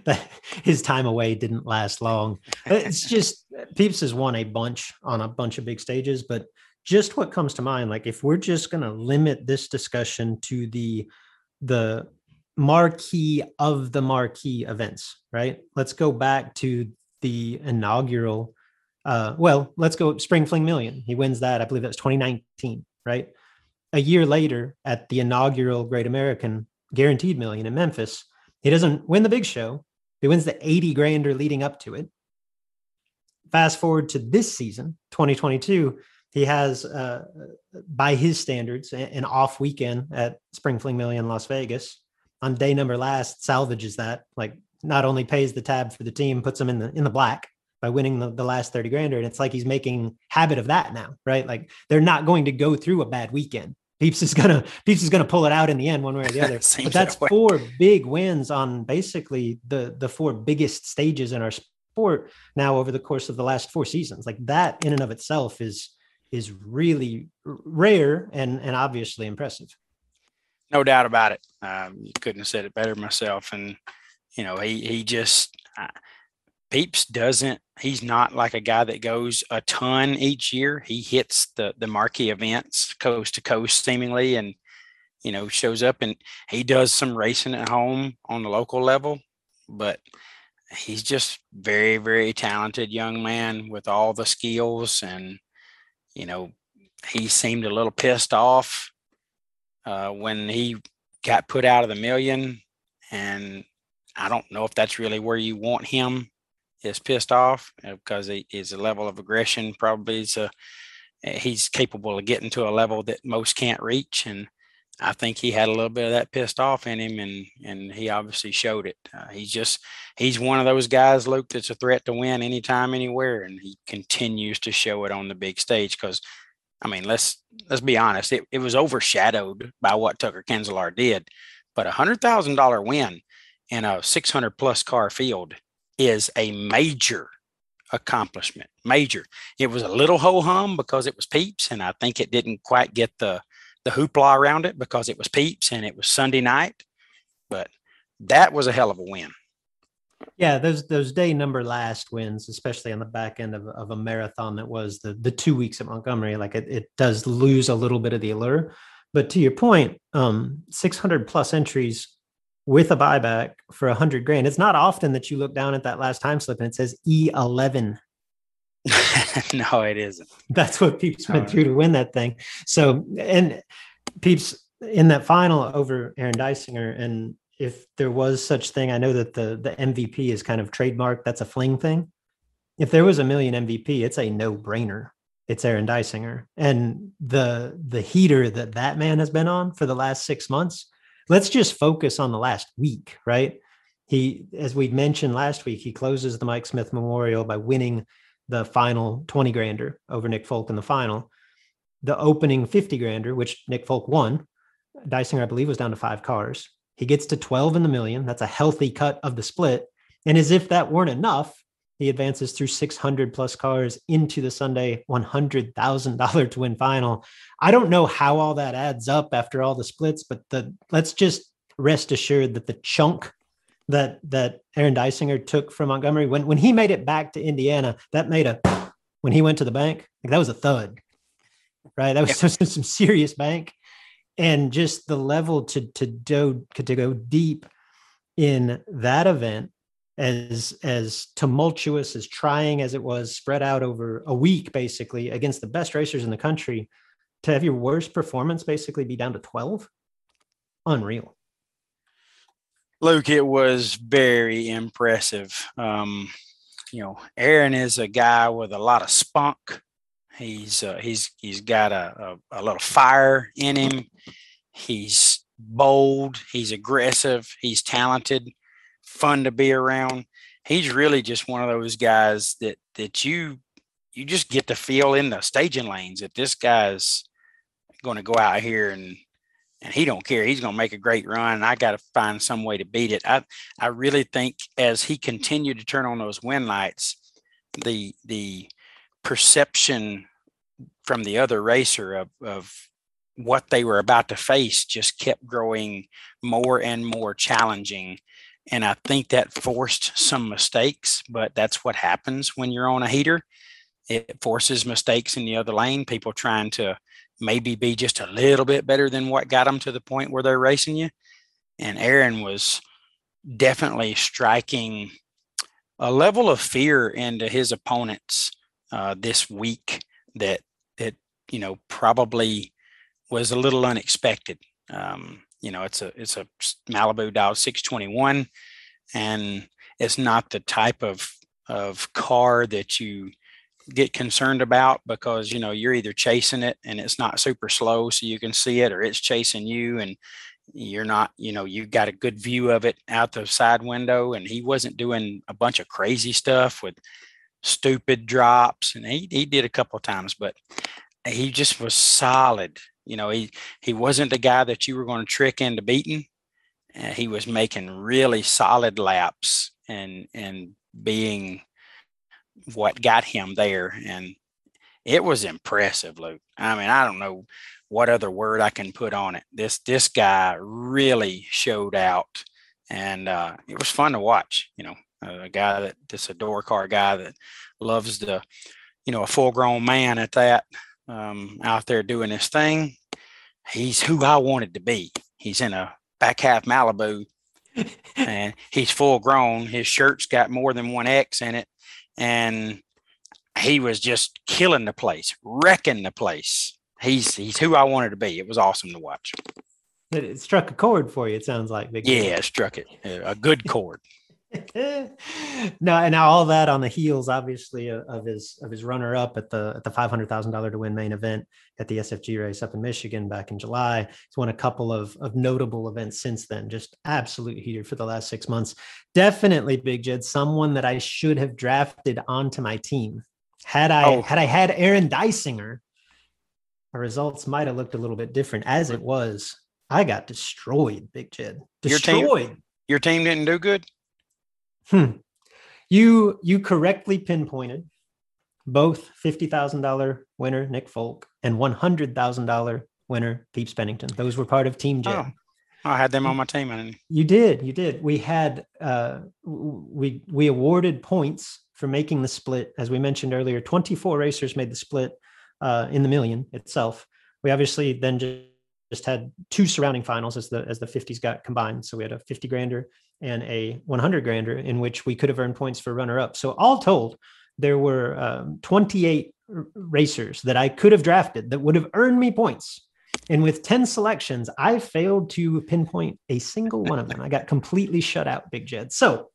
his time away didn't last long. It's just Peeps has won a bunch on a bunch of big stages, but just what comes to mind, like if we're just going to limit this discussion to the the marquee of the marquee events, right? Let's go back to the inaugural. Uh, well, let's go Spring Fling Million. He wins that. I believe that's 2019, right? A year later, at the inaugural Great American Guaranteed Million in Memphis, he doesn't win the big show, he wins the 80 grander leading up to it. fast forward to this season, 2022, he has, uh, by his standards, an off weekend at Spring Fling Million Las Vegas. On day number last, salvages that. Like, not only pays the tab for the team, puts them in the in the black by winning the, the last 30 grander. And it's like he's making habit of that now, right? Like they're not going to go through a bad weekend. Peeps is gonna Peeps is gonna pull it out in the end, one way or the other. but that's that four big wins on basically the the four biggest stages in our sport now over the course of the last four seasons. Like that in and of itself is is really rare and and obviously impressive. No doubt about it. Um, couldn't have said it better myself. And you know, he he just uh, Peeps doesn't. He's not like a guy that goes a ton each year. He hits the the marquee events coast to coast seemingly, and you know shows up and he does some racing at home on the local level, but he's just very very talented young man with all the skills and you know he seemed a little pissed off uh, when he got put out of the million. And I don't know if that's really where you want him is pissed off because he is a level of aggression probably is a eh, he's capable of getting to a level that most can't reach. And I think he had a little bit of that pissed off in him and and he obviously showed it. Uh, he's just he's one of those guys Luke that's a threat to win anytime anywhere. And he continues to show it on the big stage cuz I mean let's let's be honest it, it was overshadowed by what Tucker Kanzler did but a $100,000 win in a 600 plus car field is a major accomplishment. Major. It was a little ho hum because it was Peeps, and I think it didn't quite get the the hoopla around it because it was Peeps and it was Sunday night. But that was a hell of a win. Yeah, those those day number last wins, especially on the back end of, of a marathon that was the the two weeks at Montgomery, like it, it does lose a little bit of the allure. But to your point, um, 600 plus entries with a buyback for a hundred grand. It's not often that you look down at that last time slip and it says E11. no, it isn't. That's what Peeps went through to win that thing. So, and Peeps in that final over Aaron Dysinger, and if there was such thing, I know that the the MVP is kind of trademarked. That's a fling thing. If there was a million MVP, it's a no brainer. It's Aaron Dysinger, and the the heater that that man has been on for the last six months let's just focus on the last week, right? He, as we mentioned last week, he closes the Mike Smith Memorial by winning the final 20 grander over Nick Folk in the final. The opening 50 grander, which Nick Folk won, Dysinger, I believe, was down to five cars. He gets to 12 in the million. That's a healthy cut of the split. And as if that weren't enough, he advances through 600 plus cars into the Sunday $100,000 to win final. I don't know how all that adds up after all the splits, but the let's just rest assured that the chunk that that Aaron Dysinger took from Montgomery when when he made it back to Indiana, that made a when he went to the bank, like that was a thud. Right? That was yeah. some, some serious bank. And just the level to to do to go deep in that event as as tumultuous as trying as it was spread out over a week basically against the best racers in the country to have your worst performance basically be down to 12 unreal. Luke it was very impressive. Um you know aaron is a guy with a lot of spunk he's uh, he's he's got a, a, a little fire in him he's bold he's aggressive he's talented fun to be around. He's really just one of those guys that that you you just get to feel in the staging lanes that this guy's going to go out here and and he don't care. He's going to make a great run. I got to find some way to beat it. I I really think as he continued to turn on those wind lights, the the perception from the other racer of of what they were about to face just kept growing more and more challenging and I think that forced some mistakes, but that's what happens when you're on a heater. It forces mistakes in the other lane, people trying to maybe be just a little bit better than what got them to the point where they're racing you. And Aaron was definitely striking a level of fear into his opponents uh, this week that that you know probably was a little unexpected. Um, you know, it's a it's a Malibu Dial 621, and it's not the type of of car that you get concerned about because you know you're either chasing it and it's not super slow so you can see it or it's chasing you and you're not you know you got a good view of it out the side window and he wasn't doing a bunch of crazy stuff with stupid drops and he, he did a couple of times but he just was solid you know he he wasn't the guy that you were going to trick into beating uh, he was making really solid laps and and being what got him there and it was impressive luke i mean i don't know what other word I can put on it. This this guy really showed out, and uh, it was fun to watch. You know, a guy that this a door car guy that loves the, you know, a full grown man at that um, out there doing his thing. He's who I wanted to be. He's in a back half Malibu, and he's full grown. His shirt's got more than one X in it, and he was just killing the place, wrecking the place he's he's who I wanted to be. It was awesome to watch. It struck a chord for you. It sounds like Big yeah, it struck it a good chord. no, and now all that on the heels, obviously, of his of his runner up at the at the five hundred thousand dollar to win main event at the SFG race up in Michigan back in July. He's won a couple of of notable events since then. Just absolute heater for the last six months. Definitely, Big Jed, someone that I should have drafted onto my team. Had I oh. had I had Aaron Dysinger, our results might have looked a little bit different. As it was, I got destroyed, Big Jed. Destroyed. Your team, your team didn't do good. Hmm. You you correctly pinpointed both fifty thousand dollar winner Nick Folk and one hundred thousand dollar winner Pete Pennington. Those were part of Team Jed. Oh, I had them on my team. And you did, you did. We had uh, we we awarded points for making the split, as we mentioned earlier. Twenty four racers made the split uh, in the million itself. We obviously then just, just had two surrounding finals as the as the 50s got combined. So we had a 50 grander and a 100 grander in which we could have earned points for runner up. So all told, there were um, 28 racers that I could have drafted that would have earned me points. And with 10 selections, I failed to pinpoint a single one of them. I got completely shut out, Big Jed. So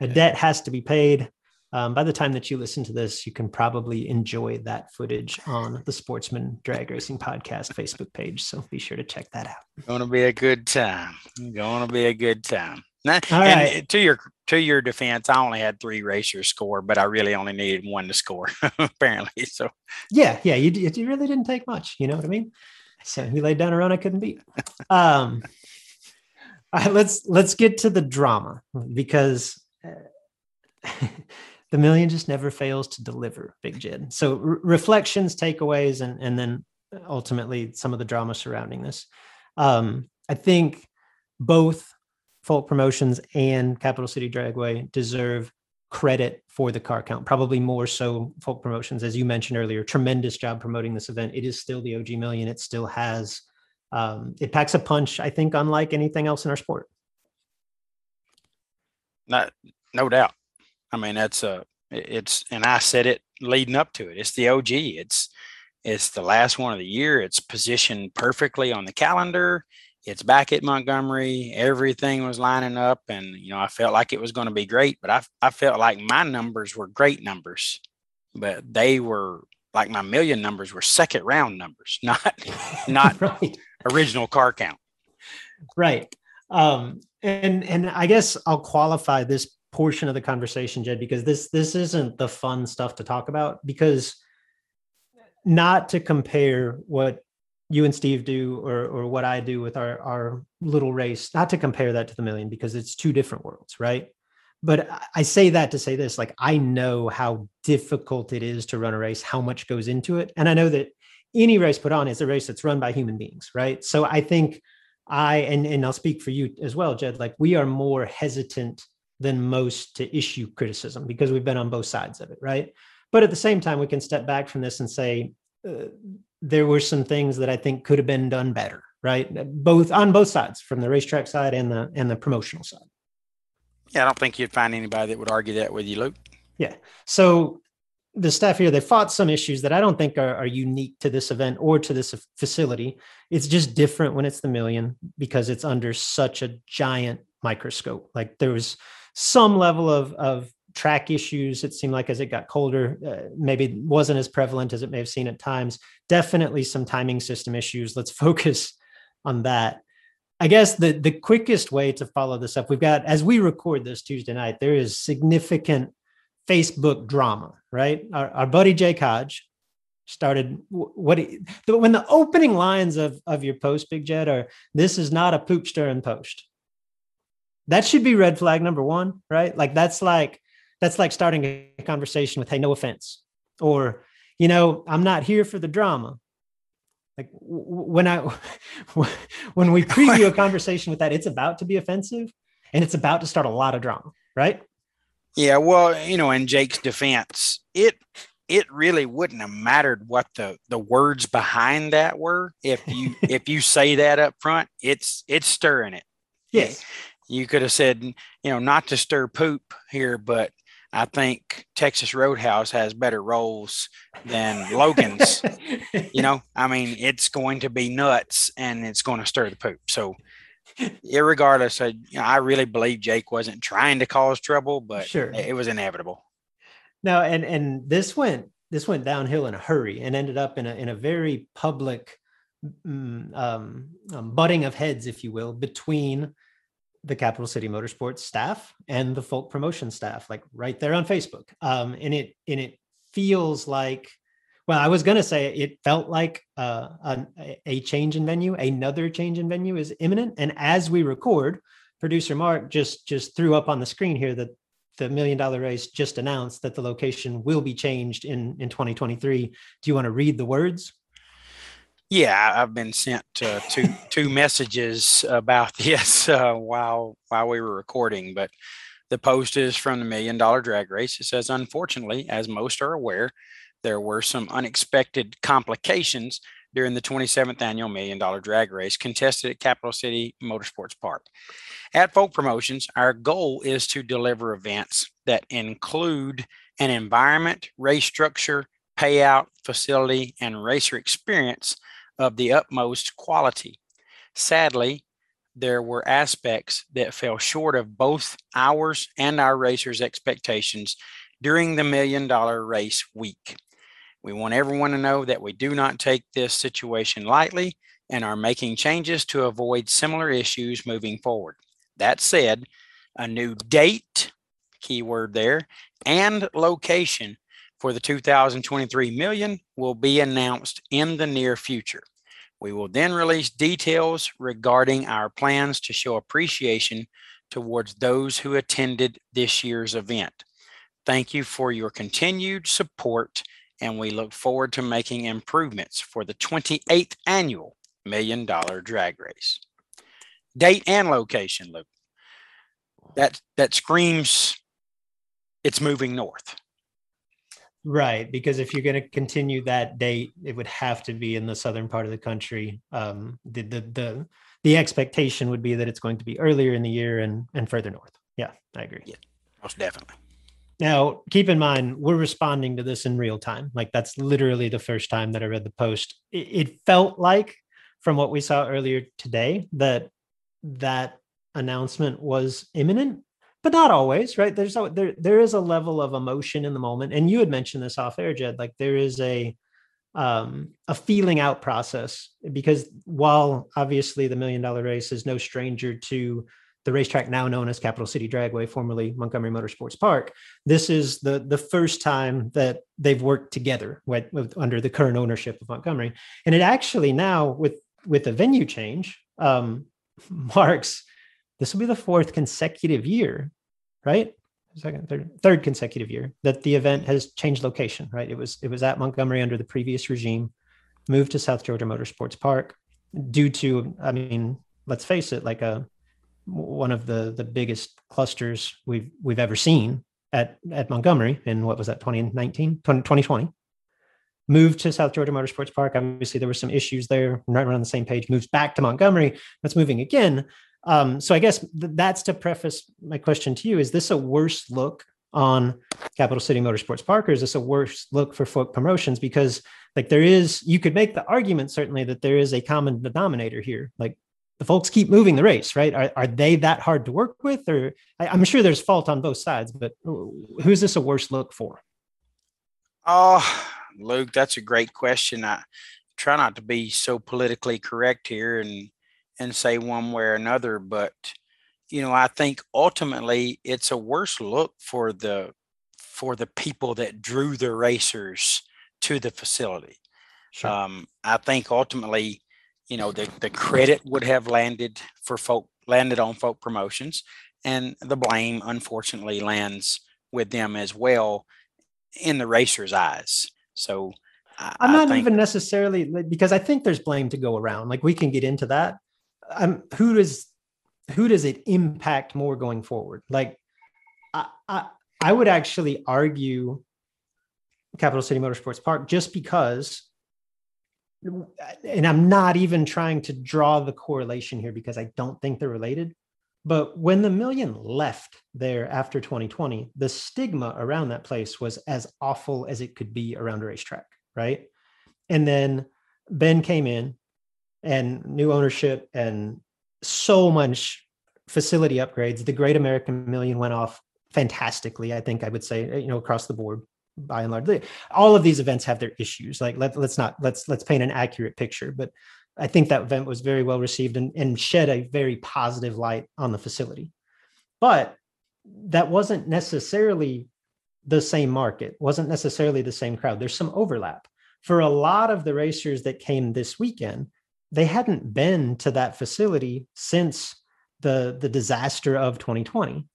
a debt has to be paid. Um, by the time that you listen to this, you can probably enjoy that footage on the Sportsman Drag Racing Podcast Facebook page. So be sure to check that out. Going to be a good time. Going to be a good time. Now, All right. To your to your defense, I only had three racers score, but I really only needed one to score, apparently. So yeah, yeah, you you really didn't take much. You know what I mean? So he laid down a run I couldn't beat. Um, all right, let's let's get to the drama because. Uh, the million just never fails to deliver big jed so re- reflections takeaways and and then ultimately some of the drama surrounding this. Um, i think both folk promotions and capital city dragway deserve credit for the car count probably more so folk promotions. As you mentioned earlier tremendous job promoting this event. It is still the og million. It still has um, it packs a punch i think unlike anything else in our sport. Not no doubt I mean, that's a it's and I said it leading up to it. It's the OG. It's it's the last one of the year. It's positioned perfectly on the calendar. It's back at Montgomery. Everything was lining up, and you know I felt like it was going to be great. But I I felt like my numbers were great numbers, but they were like my million numbers were second round numbers, not not right. original car count. Right. Um, and and I guess I'll qualify this portion of the conversation, Jed, because this this isn't the fun stuff to talk about. Because not to compare what you and Steve do or or what I do with our our little race, not to compare that to the million because it's two different worlds, right? But I say that to say this, like I know how difficult it is to run a race, how much goes into it, and I know that any race put on is a race that's run by human beings, right? So I think I and and I'll speak for you as well, Jed. Like we are more hesitant than most to issue criticism because we've been on both sides of it, right? But at the same time, we can step back from this and say uh, there were some things that I think could have been done better, right? Both on both sides, from the racetrack side and the and the promotional side. Yeah, I don't think you'd find anybody that would argue that with you, Luke. Yeah. So the staff here they fought some issues that I don't think are, are unique to this event or to this facility. It's just different when it's the million because it's under such a giant microscope. Like there was some level of of track issues. It seemed like as it got colder, uh, maybe wasn't as prevalent as it may have seen at times. Definitely some timing system issues. Let's focus on that. I guess the the quickest way to follow this up, we've got as we record this Tuesday night, there is significant Facebook drama, right? Our, our buddy Jake Hodge started what he, when the opening lines of of your post, Big Jed are "This is not a poop stirring post." That should be red flag number one, right? Like that's like that's like starting a conversation with "Hey, no offense," or you know, I'm not here for the drama. Like when I when we preview a conversation with that, it's about to be offensive and it's about to start a lot of drama, right? Yeah, well, you know, in Jake's defense, it it really wouldn't have mattered what the the words behind that were if you if you say that up front it's it's stirring it yes you could have said you know not to stir poop here but i think texas roadhouse has better rolls than logan's. You know i mean it's going to be nuts and it's going to stir the poop. So regardless I, you know, I really believe jake wasn't trying to cause trouble but sure. it was inevitable. No, and and this went this went downhill in a hurry and ended up in a in a very public mm, um, um, butting of heads, if you will, between the Capital City Motorsports staff and the Folk Promotion staff, like right there on Facebook. Um, and it and it feels like, well, I was gonna say it felt like uh, a, a change in venue, another change in venue is imminent. And as we record, producer Mark just just threw up on the screen here that the million dollar race just announced that the location will be changed in in 2023 do you want to read the words yeah i've been sent uh, two two messages about this uh, while while we were recording but the post is from the million dollar drag race it says unfortunately as most are aware there were some unexpected complications during the 27th annual Million Dollar Drag Race contested at Capital City Motorsports Park. At Folk Promotions, our goal is to deliver events that include an environment, race structure, payout, facility, and racer experience of the utmost quality. Sadly, there were aspects that fell short of both ours and our racers' expectations during the Million Dollar Race week. We want everyone to know that we do not take this situation lightly and are making changes to avoid similar issues moving forward. That said, a new date, keyword there, and location for the 2023 million will be announced in the near future. We will then release details regarding our plans to show appreciation towards those who attended this year's event. Thank you for your continued support and we look forward to making improvements for the 28th annual Million Dollar Drag Race. Date and location, Luke. That that screams it's moving north. Right, because if you're going to continue that date, it would have to be in the southern part of the country. Um, the, the the the expectation would be that it's going to be earlier in the year and and further north. Yeah, I agree. Yeah, most definitely. Now, keep in mind, we're responding to this in real time. Like that's literally the first time that I read the post. It, it felt like, from what we saw earlier today, that that announcement was imminent, but not always, right? There's a, there there is a level of emotion in the moment, and you had mentioned this off air, Jed. Like there is a um, a feeling out process because while obviously the million dollar race is no stranger to the racetrack now known as Capital City Dragway, formerly Montgomery Motorsports Park. This is the the first time that they've worked together with, with, under the current ownership of Montgomery, and it actually now with with the venue change um, marks this will be the fourth consecutive year, right? Second, third, third consecutive year that the event has changed location. Right? It was it was at Montgomery under the previous regime, moved to South Georgia Motorsports Park due to I mean let's face it like a one of the the biggest clusters we've we've ever seen at at Montgomery in what was that 2019 2020 moved to South Georgia Motorsports Park obviously there were some issues there right around the same page moves back to Montgomery that's moving again um, so I guess th- that's to preface my question to you is this a worse look on Capital City Motorsports Park or is this a worse look for folk promotions because like there is you could make the argument certainly that there is a common denominator here like the folks keep moving the race, right? Are, are they that hard to work with? Or I, am sure there's fault on both sides, but who's this a worse look for? Oh, Luke, that's a great question. I try not to be so politically correct here and and say one way or another, but you know, I think ultimately it's a worse look for the for the people that drew the racers to the facility. Sure. Um, I think ultimately, you know, the, the credit would have landed for folk landed on folk promotions, and the blame unfortunately lands with them as well in the racer's eyes. So I, am not think, even necessarily because I think there's blame to go around. Like we can get into that. Um, who does who does it impact more going forward? Like I, I I would actually argue Capital City Motorsports Park just because and I'm not even trying to draw the correlation here because I don't think they're related. But when the million left there after 2020, the stigma around that place was as awful as it could be around a racetrack, right? And then Ben came in and new ownership and so much facility upgrades. The Great American Million went off fantastically, I think I would say, you know, across the board by and large. All of these events have their issues. Like let, let's not let's let's paint an accurate picture. But I think that event was very well received and, and shed a very positive light on the facility. But that wasn't necessarily the same market, wasn't necessarily the same crowd. There's some overlap. For a lot of the racers that came this weekend, they hadn't been to that facility since the, the disaster of 2020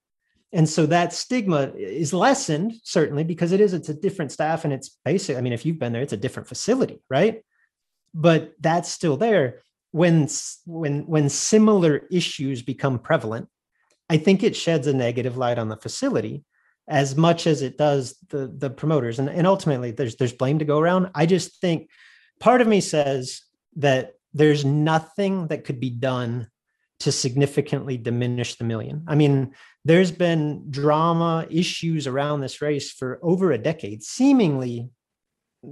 and so that stigma is lessened certainly because it is it's a different staff and it's basic i mean if you've been there it's a different facility right? But that's still there. When when when similar issues become prevalent i think it sheds a negative light on the facility as much as it does the the promoters. And, and ultimately there's there's blame to go around. I just think part of me says that there's nothing that could be done to significantly diminish the million. I mean, there's been drama issues around this race for over a decade, seemingly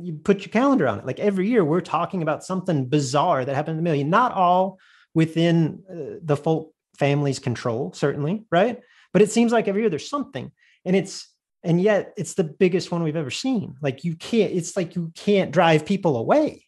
you put your calendar on it. Like every year, we're talking about something bizarre that happened in the million, not all within uh, the Folk family's control, certainly, right? But it seems like every year there's something. And it's, and yet it's the biggest one we've ever seen. Like you can't, it's like you can't drive people away.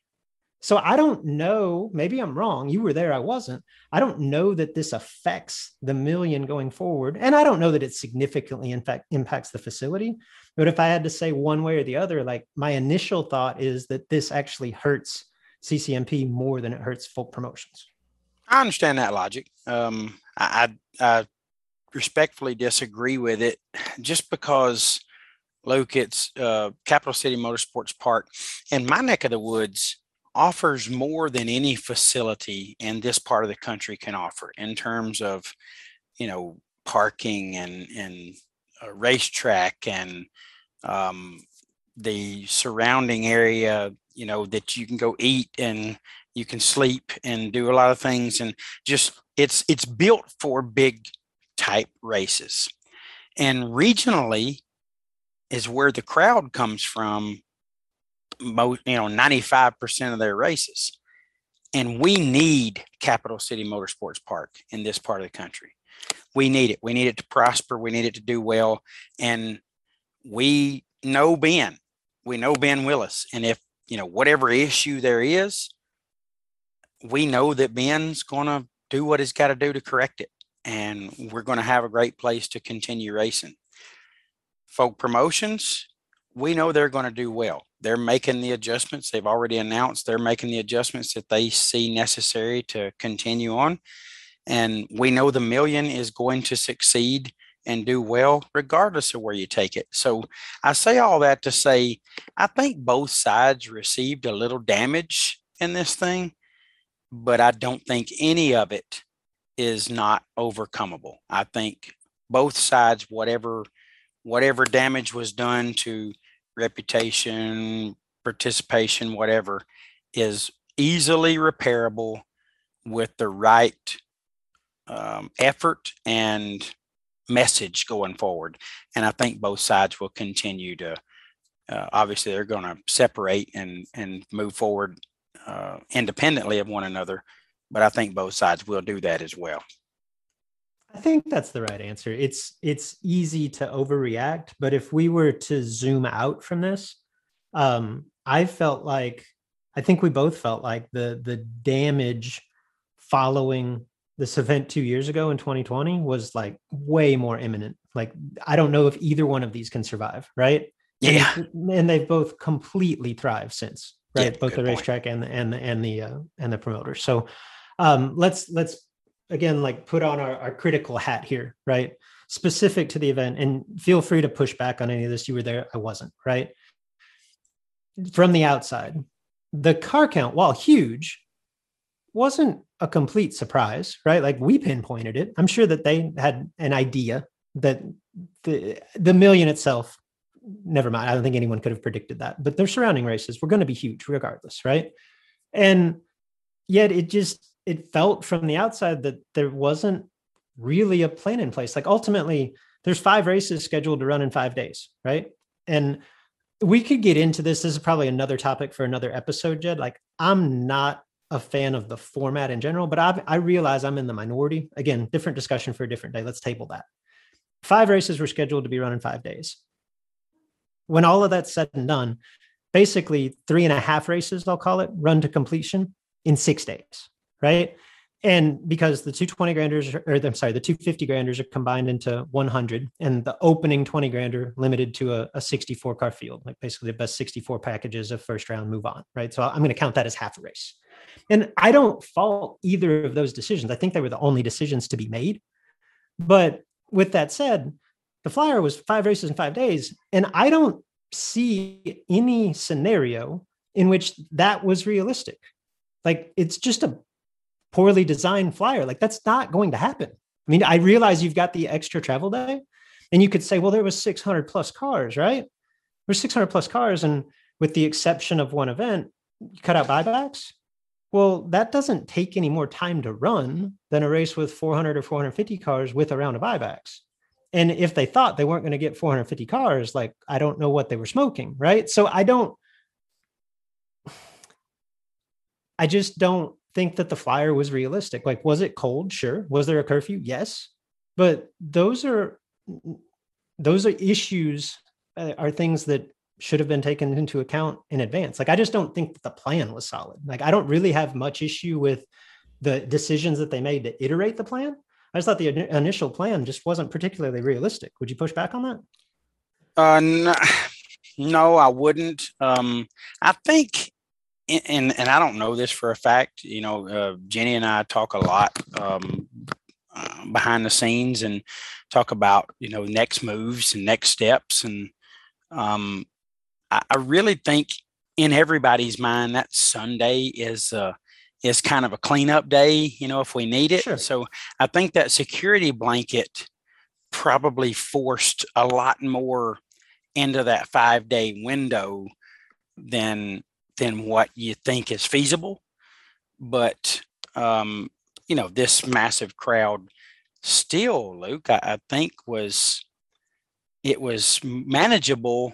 So I don't know, maybe I'm wrong. You were there, I wasn't. I don't know that this affects the million going forward. And I don't know that it significantly in fact impacts the facility. But if I had to say one way or the other, like my initial thought is that this actually hurts CCMP more than it hurts folk promotions. I understand that logic. Um, I, I respectfully disagree with it just because Luke, it's uh, Capital City Motorsports Park. In my neck of the woods, offers more than any facility in this part of the country can offer in terms of, you know, parking and and a racetrack and um, the surrounding area. You know that you can go eat and you can sleep and do a lot of things and just it's it's built for big type races and regionally is where the crowd comes from most, you know, 95% of their races. And we need Capital City Motorsports Park in this part of the country. We need it. We need it to prosper. We need it to do well. And we know Ben. We know Ben Willis. And if, you know, whatever issue there is, we know that Ben's going to do what he's got to do to correct it. And we're going to have a great place to continue racing. Folk promotions, we know they're going to do well. They're making the adjustments. They've already announced they're making the adjustments that they see necessary to continue on. And we know the million is going to succeed and do well regardless of where you take it. So I say all that to say I think both sides received a little damage in this thing, but I don't think any of it is not overcomable. I think both sides, whatever whatever damage was done to reputation, participation, whatever, is easily repairable with the right um, effort and message going forward. And I think both sides will continue to. Uh, obviously, they're going to separate and and move forward uh, independently of one another, but I think both sides will do that as well. I think that's the right answer. It's it's easy to overreact, but if we were to zoom out from this, um, I felt like I think we both felt like the the damage following this event two years ago in 2020 was like way more imminent. Like I don't know if either one of these can survive, right? Yeah, and, and they've both completely thrived since, right? Yeah, both the point. racetrack and the and the and the uh, and the promoter. So um, let's let's again like put on our, our critical hat here, right? Specific to the event, and feel free to push back on any of this. You were there, I wasn't, right? From the outside, the car count, while huge, wasn't a complete surprise, right? Like we pinpointed it. I'm sure that they had an idea that the the million itself, never mind. I don't think anyone could have predicted that. But their surrounding races were going to be huge regardless, right? And yet it just it felt from the outside that there wasn't really a plan in place. Like ultimately, there's five races scheduled to run in five days, right? And we could get into this. This is probably another topic for another episode, Jed. Like, I'm not a fan of the format in general, but I've, I realize I'm in the minority. Again, different discussion for a different day. Let's table that. Five races were scheduled to be run in five days. When all of that's said and done, basically three and a half races, I'll call it, run to completion in six days, right? And because the 220 granders, or I'm sorry, the 250 granders are combined into 100, and the opening 20 grander limited to a, a 64 car field, like basically the best 64 packages of first round move on, right? So I'm going to count that as half a race. And I don't fault either of those decisions. I think they were the only decisions to be made. But with that said, the flyer was five races in five days. And I don't see any scenario in which that was realistic. Like it's just a poorly designed flyer. Like that's not going to happen. I mean, I realize you've got the extra travel day, and you could say, well, there was 600 plus cars, right? There's 600 plus cars, and with the exception of one event, you cut out buybacks. Well, that doesn't take any more time to run than a race with 400 or 450 cars with a round of buybacks. And if they thought they weren't going to get 450 cars, like I don't know what they were smoking, right? So I don't, I just don't think that the flyer was realistic. Like, was it cold? Sure. Was there a curfew? Yes. But those are those are issues uh, are things that should have been taken into account in advance. Like, I just don't think that the plan was solid. Like, I don't really have much issue with the decisions that they made to iterate the plan. I just thought the in- initial plan just wasn't particularly realistic. Would you push back on that? Uh, no, no, I wouldn't. Um, I think, and and I don't know this for a fact. You know, uh, Jenny and I talk a lot um, uh, behind the scenes and talk about you know next moves and next steps, and um, I, I really think in everybody's mind that Sunday is uh, is kind of a cleanup day. You know, if we need it. Sure. So I think that security blanket probably forced a lot more into that five day window than than what you think is feasible. But um you know this massive crowd still luke i, I think was it was manageable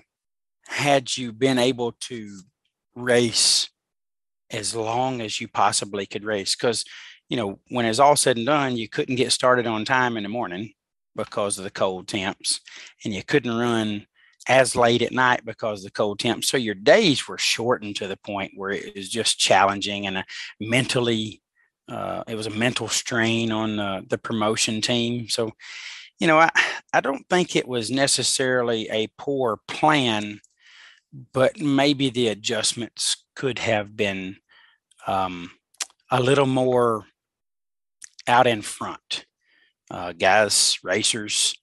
had you been able to race as long as you possibly could race. Because you know when it's all said and done you couldn't get started on time in the morning because of the cold temps and you couldn't run as late at night because of the cold temps so your days were shortened to the point where it was just challenging and mentally uh, it was a mental strain on the promotion team so you know I, I don't think it was necessarily a poor plan but maybe the adjustments could have been um, a little more out in front uh, guys, racers.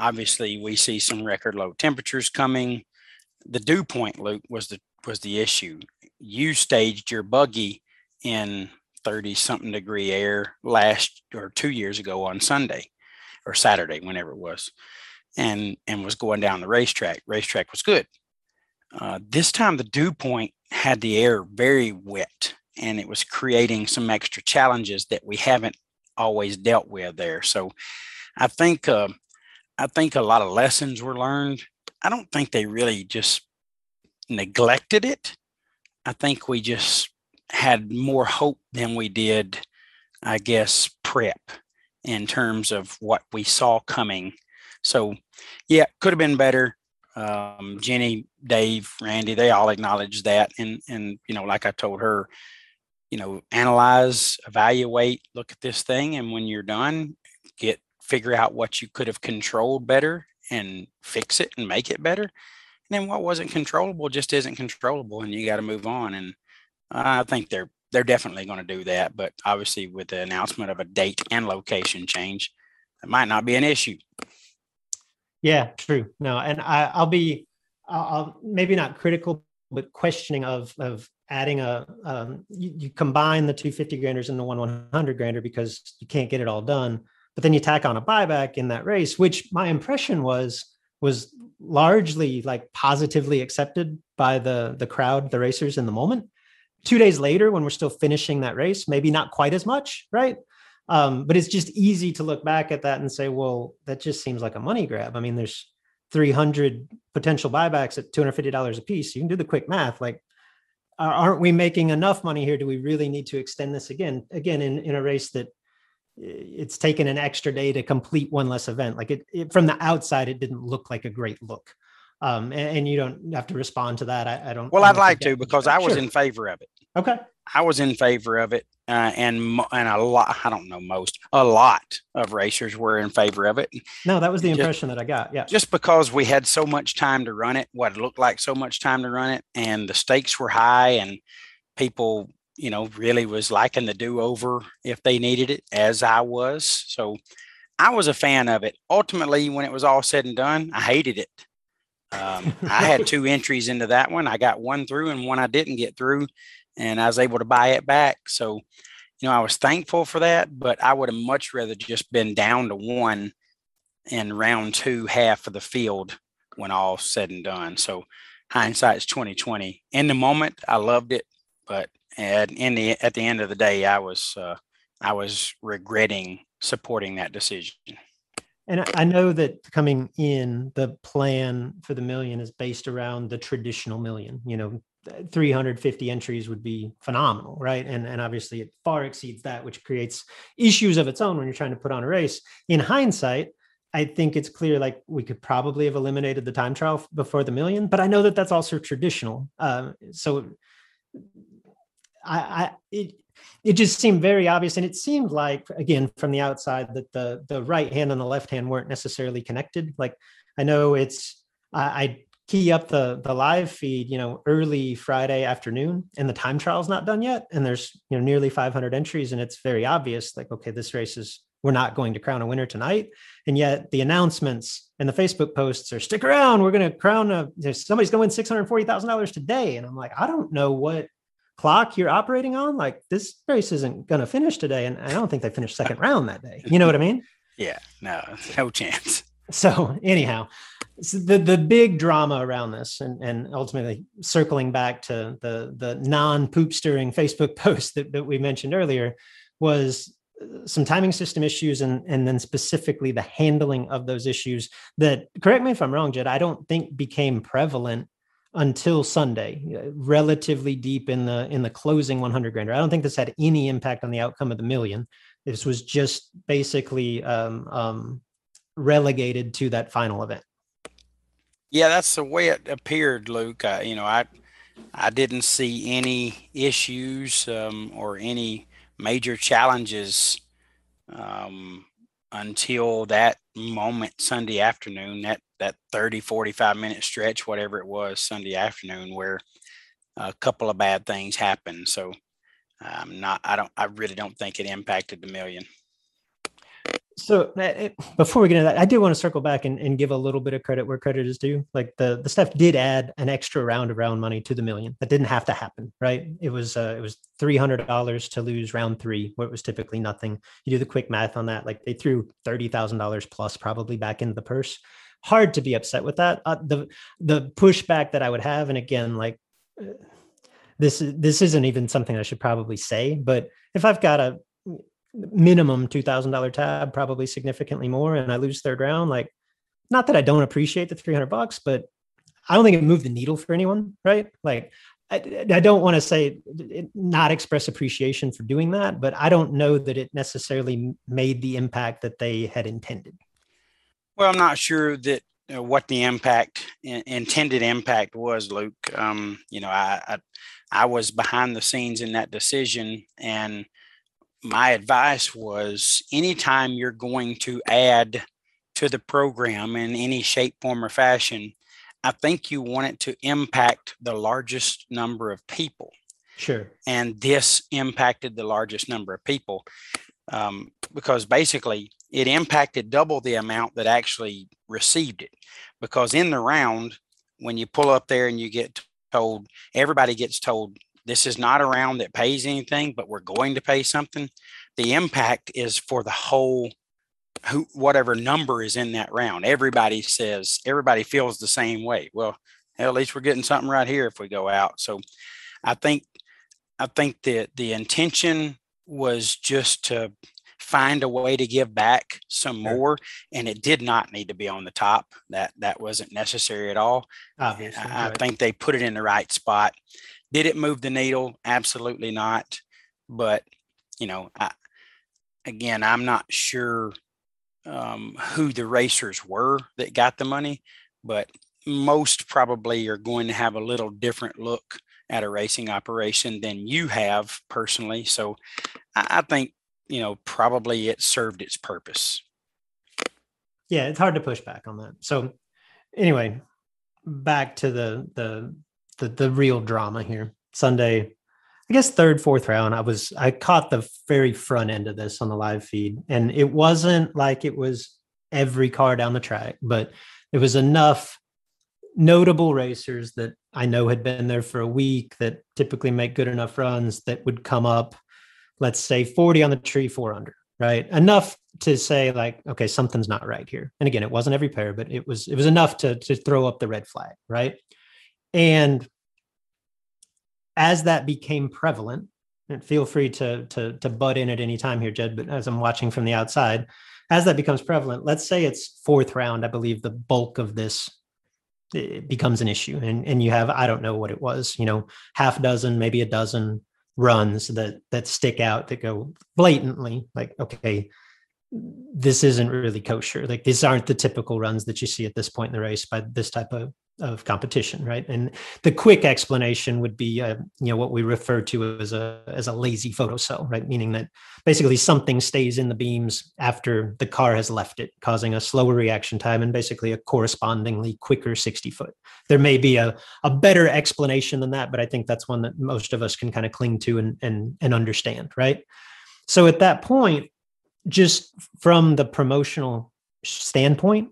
Obviously, we see some record low temperatures coming. The dew point, Luke, was the was the issue. You staged your buggy in 30 something degree air last or two years ago on Sunday or Saturday, whenever it was, and and was going down the racetrack. Racetrack was good. Uh, this time, the dew point had the air very wet, and it was creating some extra challenges that we haven't always dealt with there. So I think uh, I think a lot of lessons were learned. I don't think they really just neglected it. I think we just had more hope than we did I guess, prep in terms of what we saw coming. So, yeah, could have been better. Um, Jenny, Dave, Randy, they all acknowledged that. And, and, you know, like I told her, you know, analyze, evaluate, look at this thing. And when you're done, get, figure out what you could have controlled better and fix it and make it better. And then what wasn't controllable just isn't controllable and you got to move on. And I think they're, they're definitely going to do that. But obviously with the announcement of a date and location change, it might not be an issue. Yeah, true. No, and I, I'll be, I'll, maybe not critical, but questioning of of adding a um, you, you, combine the 250 granders into one 100 grander because you can't get it all done but then you tack on a buyback in that race which my impression was was largely like positively accepted by the the crowd the racers in the moment. Two days later when we're still finishing that race maybe not quite as much right? Um, but it's just easy to look back at that and say well that just seems like a money grab. I mean there's 300 potential buybacks at $250 a piece. You can do the quick math like aren't we making enough money here? Do we really need to extend this again again in, in a race that it's taken an extra day to complete one less event. Like it, it from the outside it didn't look like a great look. Um, and, and, you don't have to respond to that. I, I don't well i'd like to because i was sure. in favor of it. Okay. I was in favor of it uh, and and a lot i don't know most a lot of racers were in favor of it. No that was the impression just, that i got yeah. just because we had so much time to run it what it looked like so much time to run it and the stakes were high and people you know really was liking the do-over if they needed it as i was so i was a fan of it ultimately when it was all said and done i hated it um, i had two entries into that one i got one through and one i didn't get through and I was able to buy it back. So, you know, I was thankful for that, but I would have much rather just been down to one in round two, half of the field when all said and done. So hindsight's 2020. In the moment, I loved it, but at in the at the end of the day, I was uh, I was regretting supporting that decision. And I know that coming in, the plan for the million is based around the traditional million, you know, 350 entries would be phenomenal, right? And and obviously it far exceeds that, which creates issues of its own when you're trying to put on a race. In hindsight, I think it's clear like we could probably have eliminated the time trial before the million, but I know that that's also traditional. Uh, so I, I it it just seemed very obvious, and it seemed like again from the outside that the the right hand and the left hand weren't necessarily connected. Like I know it's I, I key up the the live feed you know early friday afternoon and the time trial's not done yet and there's you know nearly 500 entries and it's very obvious like okay this race is we're not going to crown a winner tonight and yet the announcements and the facebook posts are stick around we're going to crown a somebody's going to win $640000 today and i'm like i don't know what clock you're operating on like this race isn't going to finish today and i don't think they finished second round that day. You know what i mean? Yeah no no chance. So anyhow so the the big drama around this and and ultimately circling back to the the non poop stirring facebook post that, that we mentioned earlier was uh, some timing system issues and and then specifically the handling of those issues that correct me if i'm wrong jed i don't think became prevalent until sunday relatively deep in the in the closing 100 grander i don't think this had any impact on the outcome of the million this was just basically um, um, relegated to that final event. Yeah, that's the way it appeared, Luke. You know, I I didn't see any issues um, or any major challenges um, until that moment Sunday afternoon, that that 30, 45 minute stretch, whatever it was Sunday afternoon, where a couple of bad things happened. So I'm not, I don't, I really don't think it impacted the million. So uh, before we get into that, I do want to circle back and, and give a little bit of credit where credit is due. Like the the stuff did add an extra round of round money to the million. That didn't have to happen, right? It was uh, it was three hundred dollars to lose round three, where it was typically nothing. You do the quick math on that, like they threw thirty thousand dollars plus probably back into the purse. Hard to be upset with that. Uh, the the pushback that I would have, and again, like uh, this this isn't even something I should probably say, but if I've got a minimum $2000 tab probably significantly more and i lose third round like not that i don't appreciate the 300 bucks but i don't think it moved the needle for anyone right like I, I don't want to say not express appreciation for doing that, but I don't know that it necessarily made the impact that they had intended. Well, I'm not sure that uh, what the impact intended impact was, Luke. Um, you know, I, I I was behind the scenes in that decision, and my advice was anytime you're going to add to the program in any shape, form, or fashion, I think you want it to impact the largest number of people. Sure. And this impacted the largest number of people um, because basically it impacted double the amount that actually received it. Because in the round, when you pull up there and you get told, everybody gets told, this is not a round that pays anything, but we're going to pay something. The impact is for the whole who whatever number is in that round. Everybody says everybody feels the same way. Well, at least we're getting something right here if we go out. So I think I think that the intention was just to find a way to give back some more and it did not need to be on the top. That that wasn't necessary at all. Obviously I, I think they put it in the right spot. Did it move the needle? Absolutely not. But you know I, again i'm not sure um, who the racers were that got the money, but most probably are going to have a little different look at a racing operation than you have personally. So I, think, you know, probably it served its purpose. Yeah, it's hard to push back on that. So anyway, back to the the the, the real drama here. Sunday, I guess third, fourth round, I was I caught the very front end of this on the live feed, and it wasn't like it was every car down the track, but it was enough notable racers that I know had been there for a week that typically make good enough runs that would come up, let's say 40 on the tree, four under, right? Enough to say like, okay, something's not right here. And again, it wasn't every pair, but it was it was enough to to throw up the red flag, right? And as that became prevalent, and feel free to, to, to butt in at any time here, Jed, but as I'm watching from the outside, as that becomes prevalent, let's say it's fourth round, I believe the bulk of this becomes an issue. And, and you have, I don't know what it was, you know, half dozen, maybe a dozen runs that that stick out that go blatantly like, okay, this isn't really kosher. Like these aren't the typical runs that you see at this point in the race by this type of, of competition, right? And the quick explanation would be, uh, you know, what we refer to as a as a lazy photocell, right? Meaning that basically something stays in the beams after the car has left it, causing a slower reaction time and basically a correspondingly quicker 60 foot. There may be a, a better explanation than that, but I think that's one that most of us can kind of cling to and and and understand, right? So at that point, just from the promotional standpoint,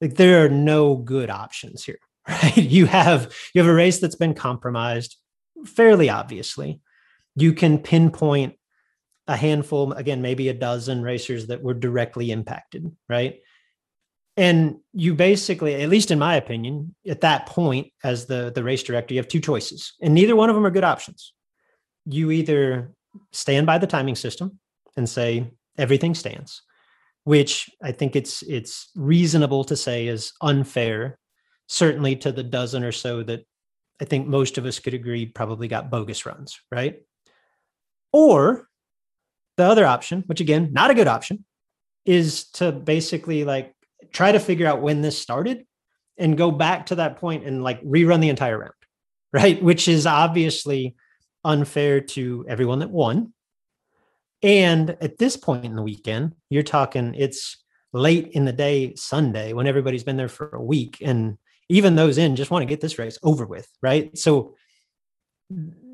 like there are no good options here, right? You have you have a race that's been compromised fairly obviously. You can pinpoint a handful, again, maybe a dozen racers that were directly impacted, right? And you basically, at least in my opinion, at that point, as the, the race director, you have two choices, and neither one of them are good options. You either stand by the timing system and say, everything stands, which I think it's it's reasonable to say is unfair, certainly to the dozen or so that I think most of us could agree probably got bogus runs, right? Or the other option, which again, not a good option, is to basically like try to figure out when this started and go back to that point and like rerun the entire round, right? Which is obviously unfair to everyone that won and at this point in the weekend, you're talking it's late in the day Sunday when everybody's been there for a week. And even those in just want to get this race over with, right? So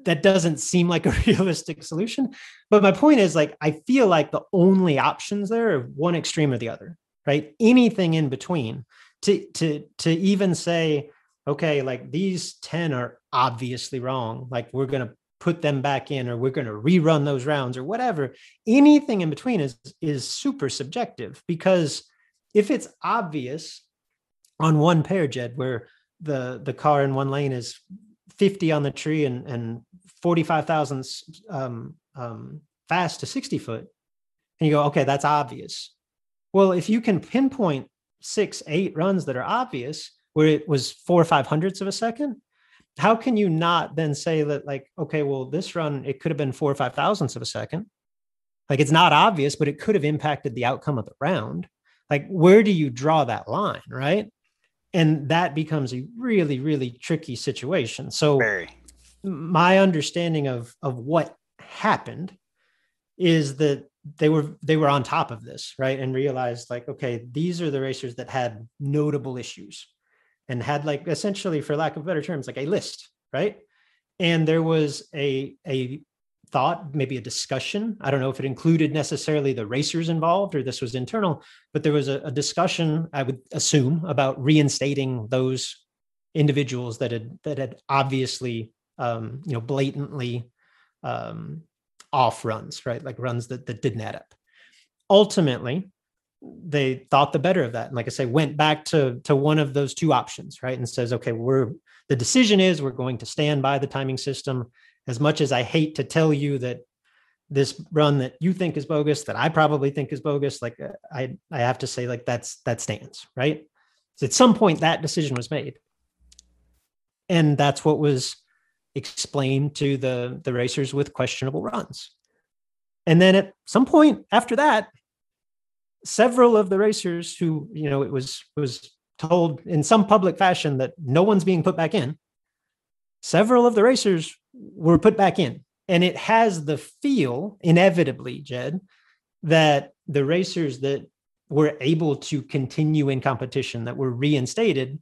that doesn't seem like a realistic solution. But my point is like I feel like the only options there are one extreme or the other, right? Anything in between to to to even say, okay, like these 10 are obviously wrong. Like we're gonna put them back in or we're going to rerun those rounds or whatever anything in between is is super subjective because if it's obvious on one pair jed where the the car in one lane is 50 on the tree and and 45,000 um, um, fast to 60 foot and you go okay that's obvious. Well if you can pinpoint six eight runs that are obvious where it was four or five hundredths of a second how can you not then say that like okay well this run it could have been four or five thousandths of a second. Like it's not obvious but it could have impacted the outcome of the round. Like where do you draw that line right? And that becomes a really really tricky situation. So Very. my understanding of of what happened is that they were they were on top of this right? And realized like okay these are the racers that had notable issues and had like essentially for lack of better terms like a list right and there was a a thought maybe a discussion i don't know if it included necessarily the racers involved or this was internal but there was a, a discussion i would assume about reinstating those individuals that had that had obviously um, you know blatantly um, off runs, right? Like runs that, that didn't add up. Ultimately, they thought the better of that. And like I say, went back to, to one of those two options, right? And says, okay, we're the decision is we're going to stand by the timing system. As much as I hate to tell you that this run that you think is bogus, that I probably think is bogus, like uh, I I have to say, like that's that stands, right? So at some point that decision was made. And that's what was explained to the the racers with questionable runs. And then at some point after that, several of the racers who, you know, it was was told in some public fashion that no one's being put back in, several of the racers were put back in. And it has the feel, inevitably, Jed, that the racers that were able to continue in competition, that were reinstated,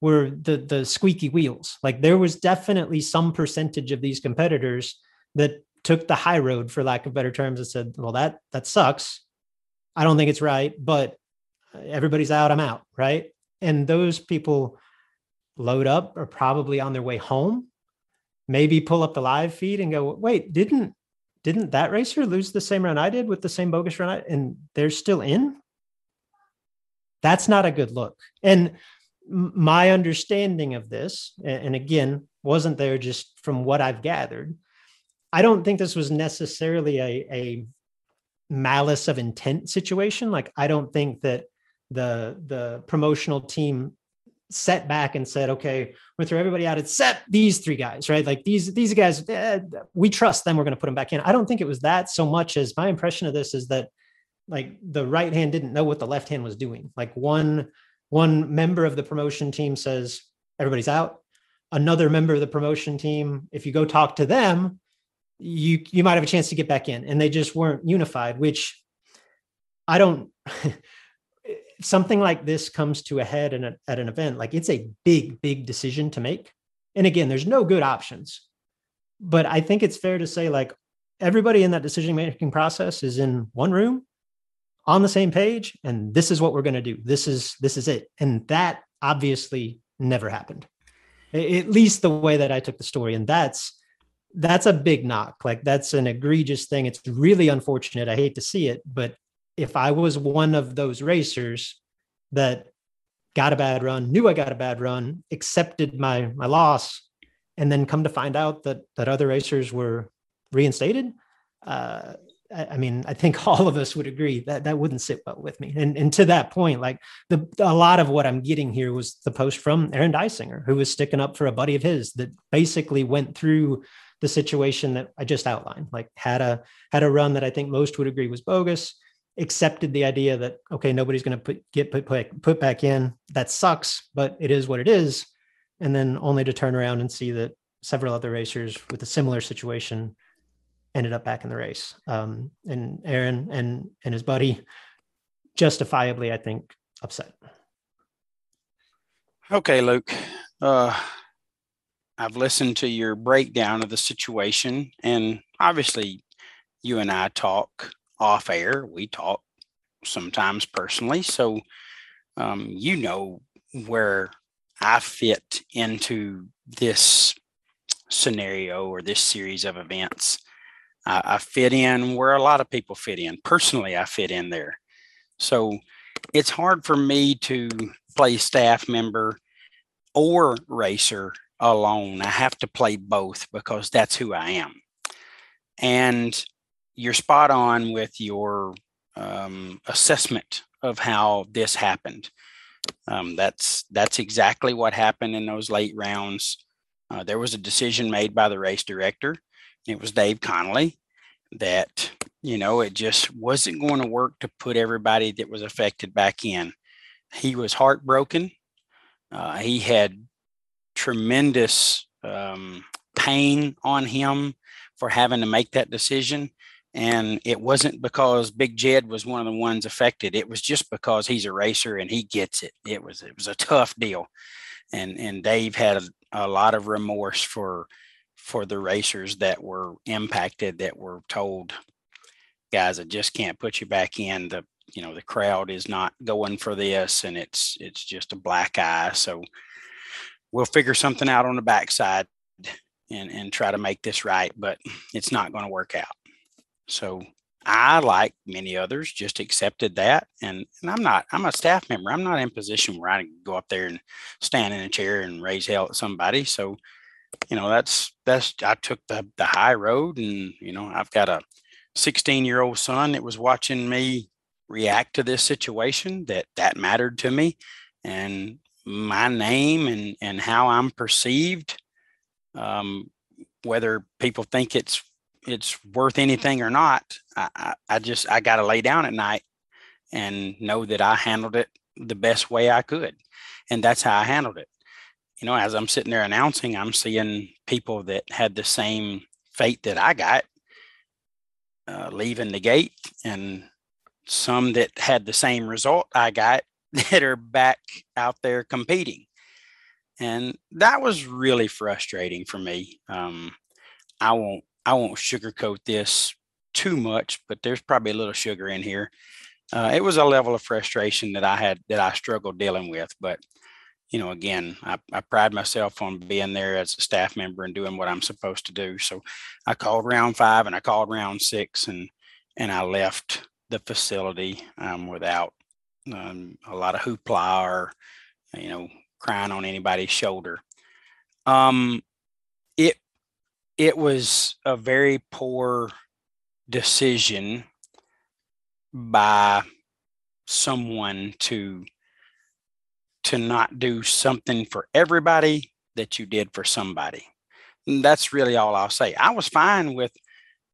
were the the squeaky wheels. Like there was definitely some percentage of these competitors that took the high road, for lack of better terms, and said, "Well, that that sucks. I don't think it's right, but uh, everybody's out. I'm out." Right, and those people load up are probably on their way home. Maybe pull up the live feed and go, "Wait, didn't didn't that racer lose the same run I did with the same bogus run?" and they're still in. That's not a good look. And my understanding of this, and again, wasn't there just from what I've gathered. I don't think this was necessarily a, a malice of intent situation. Like I don't think that the the promotional team set back and said, "Okay, we're throw everybody out except these three guys." Right? Like these these guys, eh, we trust them. We're going to put them back in. I don't think it was that so much as my impression of this is that like the right hand didn't know what the left hand was doing. Like one one member of the promotion team says everybody's out another member of the promotion team if you go talk to them you you might have a chance to get back in and they just weren't unified which i don't something like this comes to a head a, at an event like it's a big big decision to make. And again there's no good options. But i think it's fair to say like everybody in that decision making process is in one room on the same page and this is what we're going to do. This is this is it. And that obviously never happened. At least the way that i took the story. And that's that's a big knock. Like that's an egregious thing. It's really unfortunate. I hate to see it but if i was one of those racers that got a bad run knew i got a bad run accepted my my loss and then come to find out that that other racers were reinstated uh, I mean, I think all of us would agree that that wouldn't sit well with me. And, and to that point, like the a lot of what I'm getting here was the post from Aaron Dysinger, who was sticking up for a buddy of his that basically went through the situation that I just outlined. Like had a had a run that I think most would agree was bogus. Accepted the idea that okay, nobody's going to put get put, put put back in. That sucks, but it is what it is. And then only to turn around and see that several other racers with a similar situation ended up back in the race. Um, and Aaron and and his buddy, justifiably, I think, upset. Okay, Luke. Uh, I've listened to your breakdown of the situation, and obviously, you and I talk off air. We talk sometimes personally, so um, you know where I fit into this scenario or this series of events. I, I fit in where a lot of people fit in. Personally, I fit in there. So it's hard for me to play staff member or racer alone. I have to play both because that's who I am. And you're spot on with your um, assessment of how this happened. Um, that's that's exactly what happened in those late rounds. Uh, there was a decision made by the race director. It was Dave Connolly that you know it just wasn't going to work to put everybody that was affected back in. He was heartbroken. Uh, he had tremendous um, pain on him for having to make that decision. And it wasn't because Big Jed was one of the ones affected. It was just because he's a racer and he gets it. It was it was a tough deal, and and Dave had a, a lot of remorse for for the racers that were impacted that were told, guys, I just can't put you back in. The you know the crowd is not going for this, and it's it's just a black eye. So we'll figure something out on the backside and and try to make this right, but it's not going to work out. So I, like many others, just accepted that. And, and I'm not, I'm a staff member. I'm not in position where I can go up there and stand in a chair and raise hell at somebody. So, you know, that's, that's, I took the, the high road and, you know, I've got a 16 year old son that was watching me react to this situation that that mattered to me and my name and, and how I'm perceived. Um, whether people think it's it's worth anything or not, I, I, just I got to lay down at night and know that I handled it the best way I could, and that's how I handled it. You know, as I'm sitting there announcing, I'm seeing people that had the same fate that I got uh, leaving the gate, and some that had the same result I got that are back out there competing. And that was really frustrating for me. Um, I won't I won't sugarcoat this too much, but there's probably a little sugar in here. Uh, it was a level of frustration that I had that I struggled dealing with. But you know, again, I, I pride myself on being there as a staff member and doing what I'm supposed to do. So I called round five and I called round six and and I left the facility um, without um, a lot of hoopla or you know crying on anybody's shoulder. Um, it it was a very poor decision by someone to to not do something for everybody that you did for somebody. And that's really all I'll say. I was fine with,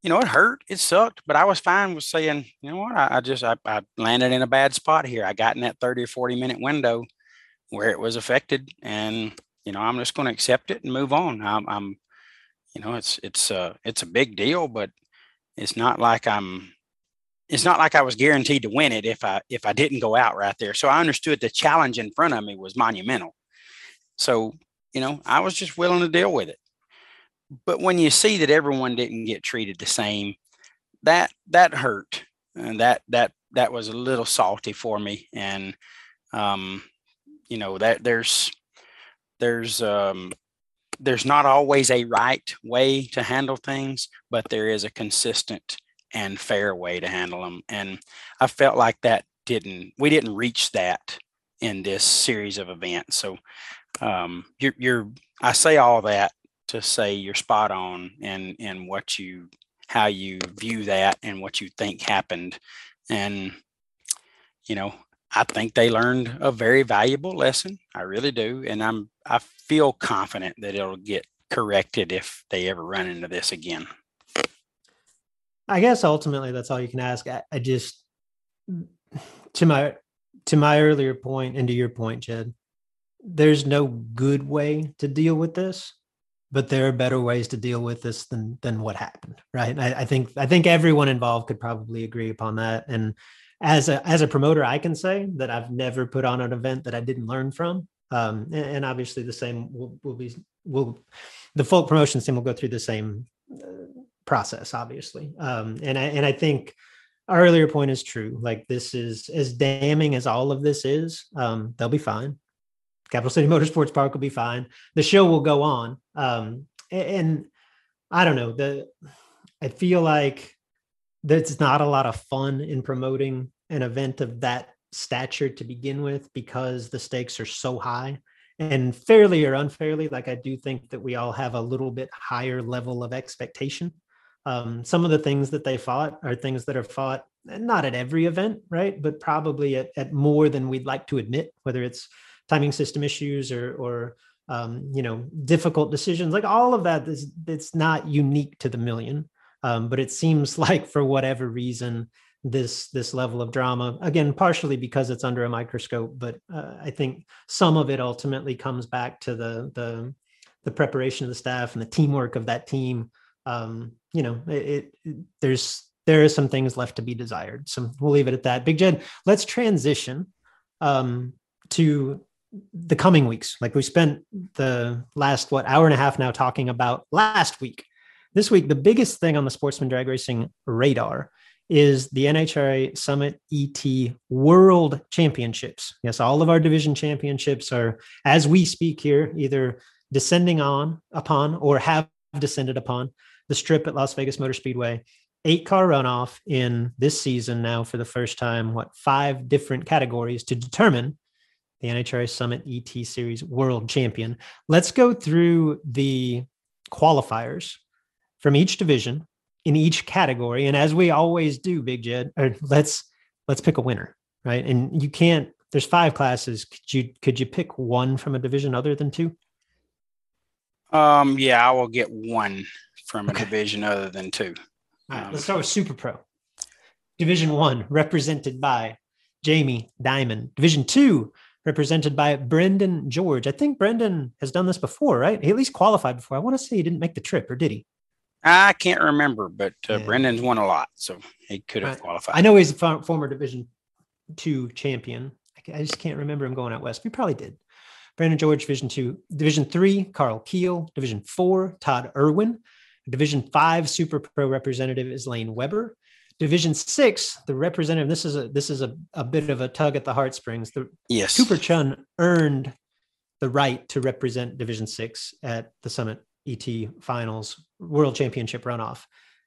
you know, it hurt, it sucked, but I was fine with saying, you know what, I, I just I, I, landed in a bad spot here. I got in that 30 or 40 minute window where it was affected, and you know, I'm just going to accept it and move on. I'm, I'm you know, it's it's uh it's a big deal, but it's not like I'm it's not like I was guaranteed to win it if I if I didn't go out right there. So I understood the challenge in front of me was monumental. So, you know, I was just willing to deal with it. But when you see that everyone didn't get treated the same, that that hurt. And that that that was a little salty for me. And um, you know, that there's there's um there's not always a right way to handle things, but there is a consistent and fair way to handle them. And I felt like that didn't, we didn't reach that in this series of events. So um, you're, you're, I say all that to say you're spot on and and what you, how you view that and what you think happened. And, you know, I think they learned a very valuable lesson. I really do. And I'm I feel confident that it'll get corrected if they ever run into this again. I guess ultimately that's all you can ask. I, I just to my to my earlier point and to your point, Jed, there's no good way to deal with this, but there are better ways to deal with this than than what happened. Right. I, I think I think everyone involved could probably agree upon that. And as a as a promoter, I can say that I've never put on an event that I didn't learn from. Um, and, and, obviously, the same will, will be will the full promotions team will go through the same uh, process, obviously. Um, and I and I think our earlier point is true. Like this is as damning as all of this is. Um, they'll be fine. Capital City Motorsports Park will be fine. The show will go on. Um, and, I don't know the. I feel like there's not a lot of fun in promoting an event of that stature to begin with because the stakes are so high and fairly or unfairly like i do think that we all have a little bit higher level of expectation um, some of the things that they fought are things that are fought not at every event right but probably at, at more than we'd like to admit whether it's timing system issues or or um, you know, difficult decisions, like all of that is it's not unique to the million. Um, but it seems like for whatever reason, this this level of drama again partially because it's under a microscope but uh, i think some of it ultimately comes back to the the the preparation of the staff and the teamwork of that team. Um you know it, it there's there is some things left to be desired. So we'll leave it at that. Big jed let's transition um to the coming weeks like we spent the last what hour and a half now talking about last week this week the biggest thing on the sportsman drag racing radar is the NHRA Summit ET World Championships. Yes, all of our division championships are, as we speak here, either descending on upon or have descended upon the strip at Las Vegas Motor Speedway. Eight car runoff in this season now for the first time, what, five different categories to determine the NHRA Summit ET Series World Champion. Let's go through the qualifiers from each division in each category. And as we always do, Big Jed, or let's let's pick a winner, right? And you can't. There's five classes. Could you could you pick one from a division other than two? Um. Yeah, I will get one from a okay. division other than two. All right, um, let's start with Super Pro. Division one, represented by Jamie Diamond. Division two, represented by Brendan George. I think Brendan has done this before, right? He at least qualified before. I want to say he didn't make the trip, or did he? I can't remember, but uh, yeah. Brendan's won a lot, so he could have qualified. I know he's a former Division Two champion. I just can't remember him going out west. We probably did. Brandon George, Division Two, Division Three, Carl Keel, Division Four, Todd Irwin, Division Five Super Pro representative is Lane Weber. Division Six, the representative. This is a this is a, a bit of a tug at the heartstrings. The yes, Cooper Chun earned the right to represent Division Six at the summit ET finals, world championship runoff.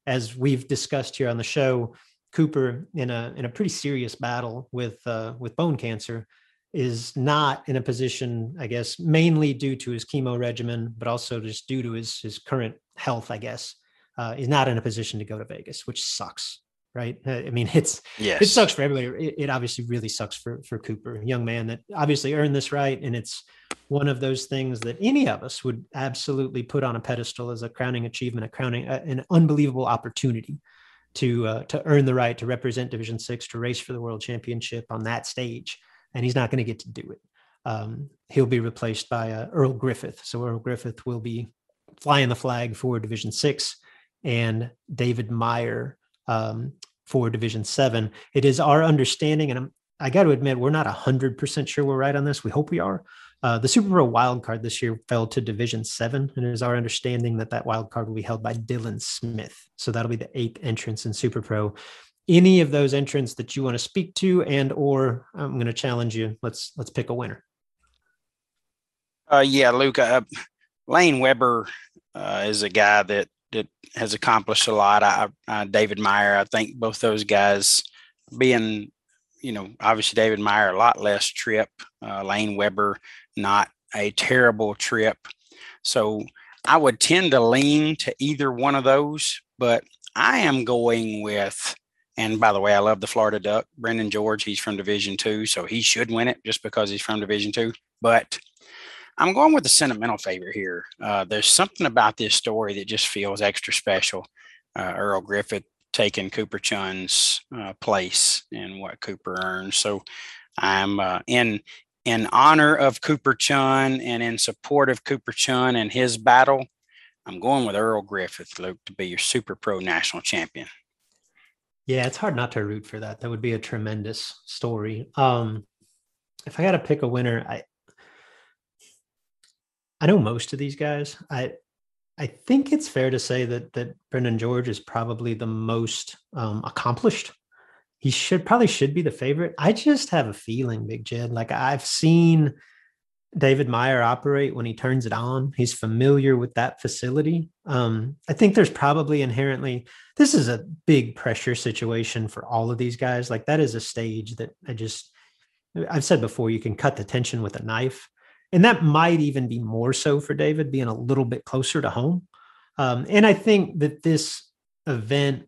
As we've discussed here on the show, Cooper in a in a pretty serious battle with uh, with bone cancer is not in a position, I guess, mainly due to his chemo regimen, but also just due to his his current health, I guess, uh, is not in a position to go to Vegas, which sucks right? Uh, I mean, it's yes. it sucks for everybody. It, it, obviously really sucks for for Cooper, a young man that obviously earned this right, and it's one of those things that any of us would absolutely put on a pedestal as a crowning achievement, a crowning uh, an unbelievable opportunity to uh, to earn the right to represent Division Six to race for the World Championship on that stage, and he's not going to get to do it. Um, he'll be replaced by uh, Earl Griffith, so Earl Griffith will be flying the flag for Division Six, and David Meyer um, for Division Seven. It is our understanding, and I'm, I got to admit, we're not 100% sure we're right on this. We hope we are. Uh, the Super Pro wild card this year fell to Division Seven, and it is our understanding that that wild card will be held by Dylan Smith. So that'll be the eighth entrance in Super Pro. Any of those entrants that you want to speak to, and or I'm going to challenge you. Let's let's pick a winner. Uh, yeah, Luca. Uh, Lane Weber uh, is a guy that that has accomplished a lot. I, David Meyer, I think both those guys being, you know, obviously David Meyer, a lot less trip, uh, Lane Weber, not a terrible trip. So I would tend to lean to either one of those, but I am going with, and by the way, I love the Florida Duck, Brendan George. He's from Division Two, so he should win it just because he's from Division Two. But I'm going with the sentimental favorite here. Uh, there's something about this story that just feels extra special. Uh, Earl Griffith taking Cooper Chun's uh, place in what Cooper earned. So I'm uh, in in honor of Cooper Chun and in support of Cooper Chun and his battle. I'm going with Earl Griffith, Luke, to be your Super Pro national champion. Yeah, it's hard not to root for that. That would be a tremendous story. Um, if I got to pick a winner, I I know most of these guys. I I think it's fair to say that that Brendan George is probably the most um, accomplished. He should probably should be the favorite. I just have a feeling, Big Jed. Like I've seen David Meyer operate when he turns it on. He's familiar with that facility. Um, I think there's probably inherently this is a big pressure situation for all of these guys. Like that is a stage that I just I've said before, you can cut the tension with a knife and that might even be more so for David being a little bit closer to home. Um, and I think that this event,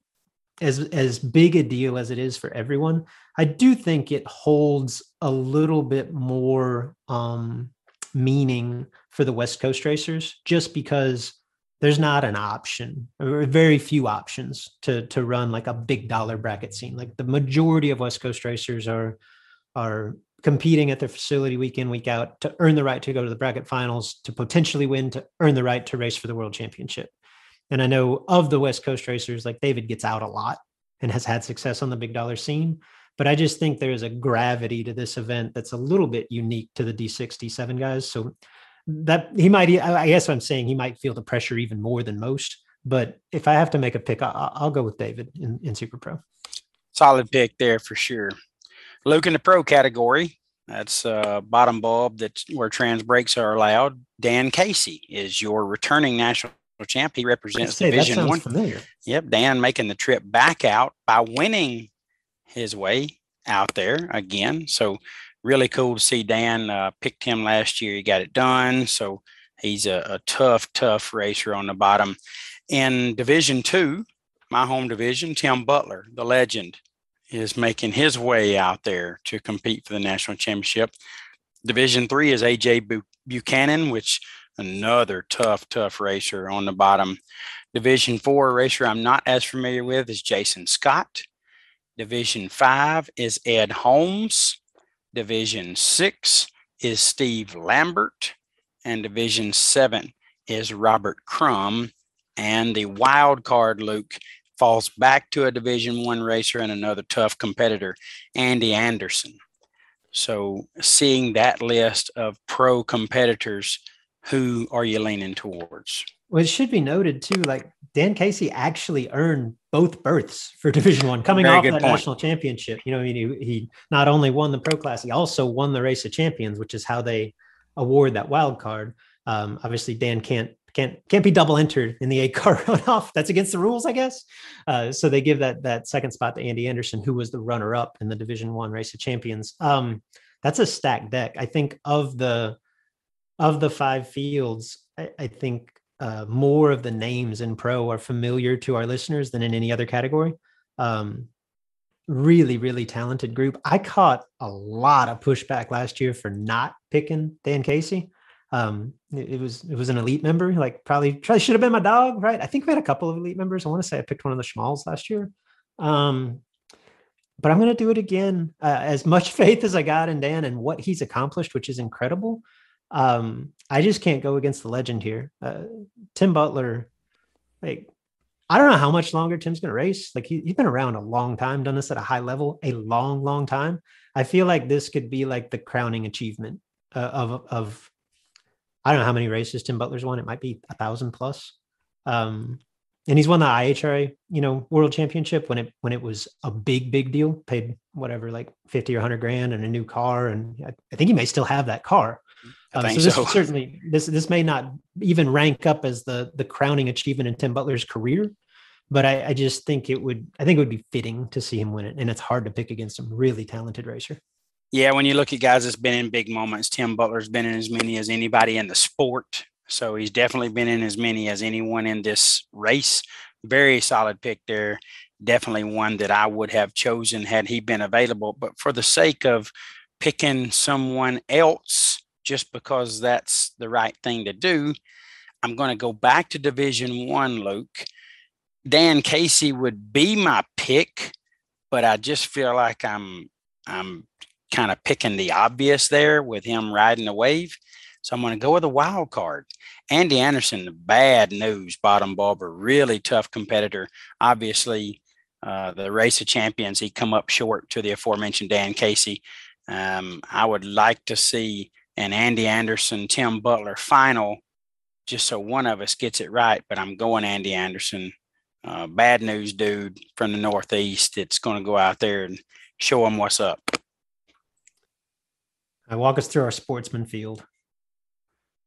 as as big a deal as it is for everyone, I do think it holds a little bit more um, meaning for the West Coast racers, just because there's not an option or very few options to to run like a big dollar bracket scene. Like the majority of West Coast racers are are competing at their facility week in week out to earn the right to go to the bracket finals to potentially win to earn the right to race for the world championship. And i know of the west coast racers like david gets out a lot and has had success on the big dollar scene but i just think there's a gravity to this event that's a little bit unique to the d6 d7 guys. So that he might i guess i'm saying he might feel the pressure even more than most but if i have to make a pick i'll, I'll go with david in, in super pro. Solid pick there for sure Luke in the pro category, that's uh, bottom bulb that's where trans brakes are allowed. Dan Casey is your returning national champ. He represents say, Division One. Familiar. Yep, Dan making the trip back out by winning his way out there again. So really cool to see Dan. Uh, picked him last year. He got it done. So he's a, a tough, tough racer on the bottom. In Division Two, my home division, Tim Butler, the legend, is making his way out there to compete for the national championship. Division three is AJ Buchanan, which another tough, tough racer on the bottom. Division four racer I'm not as familiar with is Jason Scott. Division five is Ed Holmes. Division six is Steve Lambert. And Division seven is Robert Crum. And the wild card, Luke, falls back to a division one racer and another tough competitor andy anderson. So seeing that list of pro competitors who are you leaning towards? Well it should be noted too like dan casey actually earned both berths for division one coming Very off that point. national championship. You know I mean, he, he not only won the pro class he also won the race of champions which is how they award that wild card. Um, obviously dan can't can't can't be double entered in the eight car runoff. That's against the rules, I guess. Uh, so they give that that second spot to Andy Anderson, who was the runner up in the Division One Race of Champions. Um, that's a stacked deck. I think of the of the five fields, I, I think uh, more of the names in pro are familiar to our listeners than in any other category. Um, really, really talented group. I caught a lot of pushback last year for not picking Dan Casey um it, it, was it was an elite member like probably probably should have been my dog right? I think we had a couple of elite members. I want to say i picked one of the schmalls last year. Um but i'm going to do it again uh, as much faith as i got in dan and what he's accomplished which is incredible. Um i just can't go against the legend here. Uh, tim butler like I don't know how much longer Tim's going to race. Like he, he's been around a long time, done this at a high level, a long, long time. I feel like this could be like the crowning achievement uh, of of I don't know how many races Tim Butler's won. It might be a thousand plus. Um, and he's won the IHRA, you know, world championship when it when it was a big, big deal. Paid whatever, like fifty or hundred grand and a new car, and I, I, think he may still have that car. Um, so this so. certainly this this may not even rank up as the the crowning achievement in Tim Butler's career, but I, I just think it would I think it would be fitting to see him win it, and it's hard to pick against a really talented racer. Yeah, when you look at guys that's been in big moments, Tim Butler's been in as many as anybody in the sport. So he's definitely been in as many as anyone in this race. Very solid pick there. Definitely one that I would have chosen had he been available. But for the sake of picking someone else, just because that's the right thing to do, I'm going to go back to Division One, Luke. Dan Casey would be my pick, but I just feel like I'm I'm kind of picking the obvious there with him riding the wave. So I'm going to go with a wild card. Andy Anderson, bad news bottom bobber, really tough competitor. Obviously, uh, the race of champions, he come up short to the aforementioned Dan Casey. Um, I would like to see an Andy Anderson, Tim Butler final, just so one of us gets it right. But I'm going Andy Anderson, uh, bad news dude from the Northeast. It's going to go out there and show him what's up. I walk us through our sportsman field.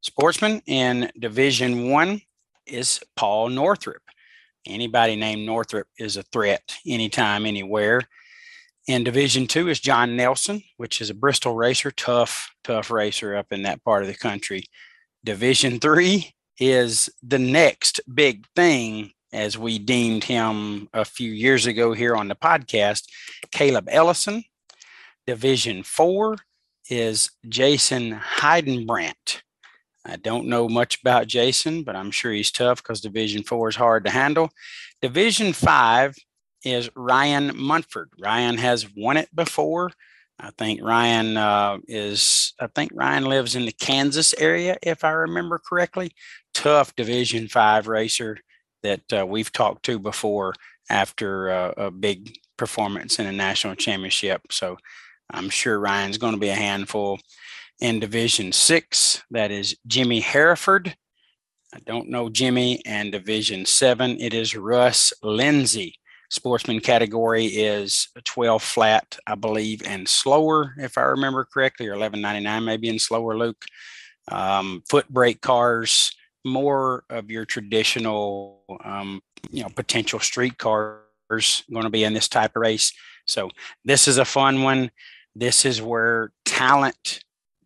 Sportsman in Division One is Paul Northrup. Anybody named Northrup is a threat anytime, anywhere. In Division Two is John Nelson, which is a Bristol racer, tough, tough racer up in that part of the country. Division Three is the next big thing, as we deemed him a few years ago here on the podcast. Caleb Ellison. Division Four is Jason Heidenbrandt. I don't know much about Jason, but I'm sure he's tough because Division Four is hard to handle. Division Five is Ryan Munford. Ryan has won it before. I think Ryan uh, is. I think Ryan lives in the Kansas area, if I remember correctly. Tough Division Five racer that uh, we've talked to before after uh, a big performance in a national championship. So I'm sure Ryan's going to be a handful. In Division Six, that is Jimmy Hereford. I don't know Jimmy. And Division Seven, it is Russ Lindsay. Sportsman category is 12 flat, I believe, and slower, if I remember correctly, or 11.99 maybe in slower, Luke. Um, foot brake cars, more of your traditional, um, you know, potential street cars going to be in this type of race. So this is a fun one. This is where talent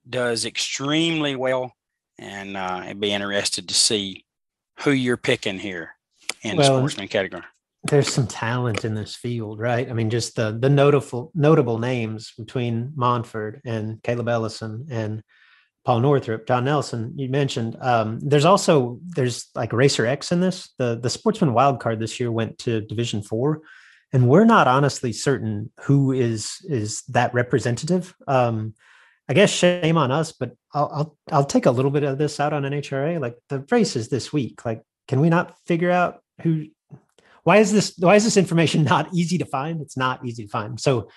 does extremely well, and uh, I'd be interested to see who you're picking here in well, the sportsman category there's some talent in this field, right? I mean, just the the notable notable names between Montford and Caleb Ellison and Paul Northrup, John Nelson. You mentioned um, there's also there's like Racer X in this. The the Sportsman wild card this year went to Division Four, and we're not honestly certain who is is that representative. Um, I guess shame on us, but I'll, I'll I'll take a little bit of this out on NHRA. Like the race is this week. Like, can we not figure out who why is this why is this information not easy to find it's not easy to find so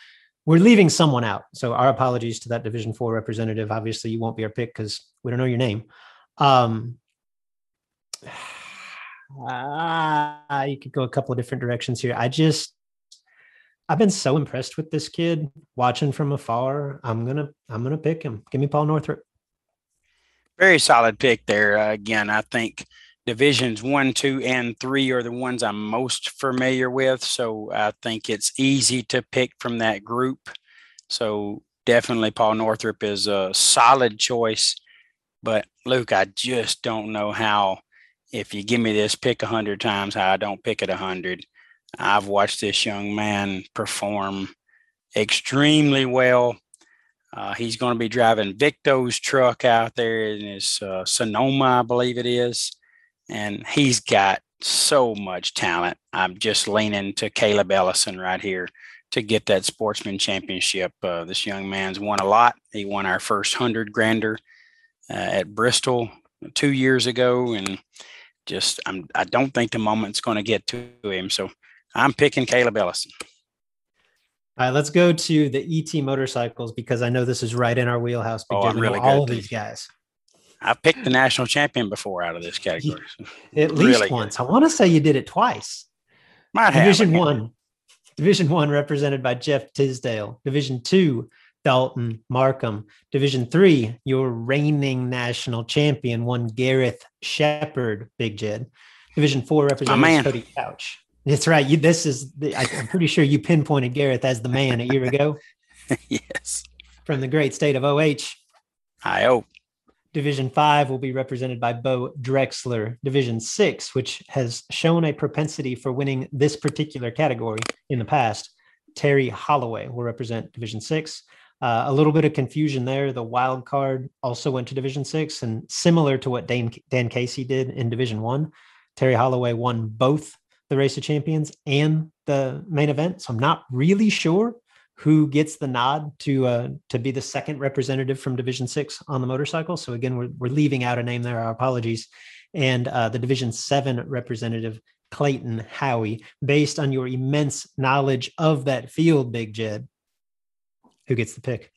we're leaving someone out so our apologies to that division four representative obviously you won't be our pick because we don't know your name um uh, you could go a couple of different directions here i just i've been so impressed with this kid watching from afar i'm gonna i'm gonna pick him give me paul northrup very solid pick there uh, again i think divisions one, two, and three are the ones I'm most familiar with. So I think it's easy to pick from that group. So definitely Paul Northrup is a solid choice. But Luke, I just don't know how, if you give me this pick a hundred times, how I don't pick it a hundred. I've watched this young man perform extremely well. Uh, he's going to be driving Victo's truck out there in his uh, Sonoma, I believe it is and he's got so much talent. I'm just leaning to Caleb Ellison right here to get that sportsman championship. Uh, this young man's won a lot. He won our first hundred grander uh, at Bristol two years ago, and just I'm I don't think the moment's going to get to him. So I'm picking Caleb Ellison. All right, let's go to the ET motorcycles because I know this is right in our wheelhouse. Oh, I'm really all of these guys. I've picked the national champion before out of this category. At least really once. Good. I want to say you did it twice. Might Division have, one. Division one represented by Jeff Tisdale. Division two, Dalton Markham. Division three, your reigning national champion, one Gareth Shepard, Big Jed. Division four represented Cody Couch. That's right. You, this is, the, I'm pretty sure you pinpointed Gareth as the man a year ago. yes. From the great state of OH. I hope. Division five will be represented by Bo Drexler. Division six, which has shown a propensity for winning this particular category in the past, Terry Holloway will represent Division six. Uh, a little bit of confusion there. The wild card also went to Division six, and similar to what Dan, Dan Casey did in Division one, Terry Holloway won both the Race of Champions and the main event. So I'm not really sure who gets the nod to uh, to be the second representative from Division Six on the motorcycle. So again, we're we're leaving out a name there. Our apologies. And uh, the Division Seven representative Clayton Howie, based on your immense knowledge of that field, Big Jed, who gets the pick?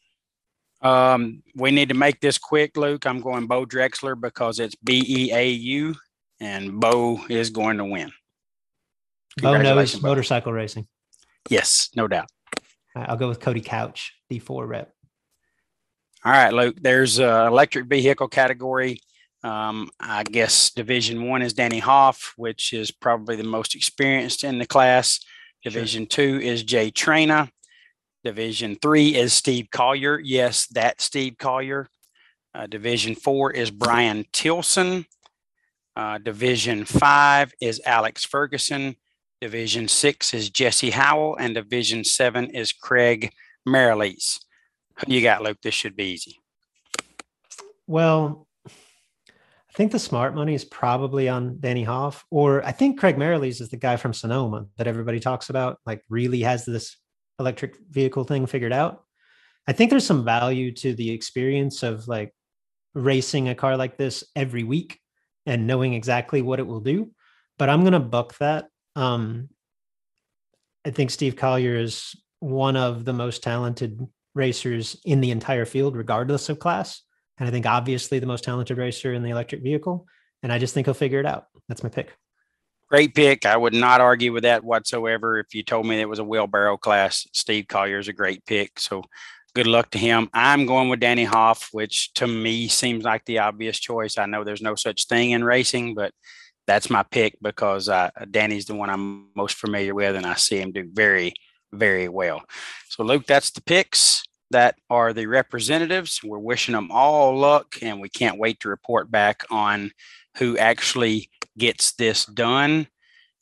Um, we need to make this quick, Luke. I'm going Bo Drexler because it's B E A U, and Bo is going to win. Bo knows Bo. motorcycle racing. Yes, no doubt. I'll go with Cody Couch, D4 rep. All right, Luke. There's a electric vehicle category. Um, I guess Division One is Danny Hoff, which is probably the most experienced in the class. Division sure. Two is Jay Traina. Division Three is Steve Collier. Yes, that Steve Collier. Uh, Division Four is Brian Tilson. Uh, Division Five is Alex Ferguson. Division six is Jesse Howell, and Division seven is Craig Marilees. You got Luke. This should be easy. Well, I think the smart money is probably on Danny Hoff, or I think Craig Merrilees is the guy from Sonoma that everybody talks about, like really has this electric vehicle thing figured out. I think there's some value to the experience of like racing a car like this every week and knowing exactly what it will do. But I'm going to buck that. Um, I think Steve Collier is one of the most talented racers in the entire field, regardless of class. And I think obviously the most talented racer in the electric vehicle. And I just think he'll figure it out. That's my pick. Great pick. I would not argue with that whatsoever. If you told me it was a wheelbarrow class, Steve Collier is a great pick. So good luck to him. I'm going with Danny Hoff, which to me seems like the obvious choice. I know there's no such thing in racing, but that's my pick because uh, Danny's the one I'm most familiar with, and I see him do very, very well. So, Luke, that's the picks that are the representatives. We're wishing them all luck, and we can't wait to report back on who actually gets this done.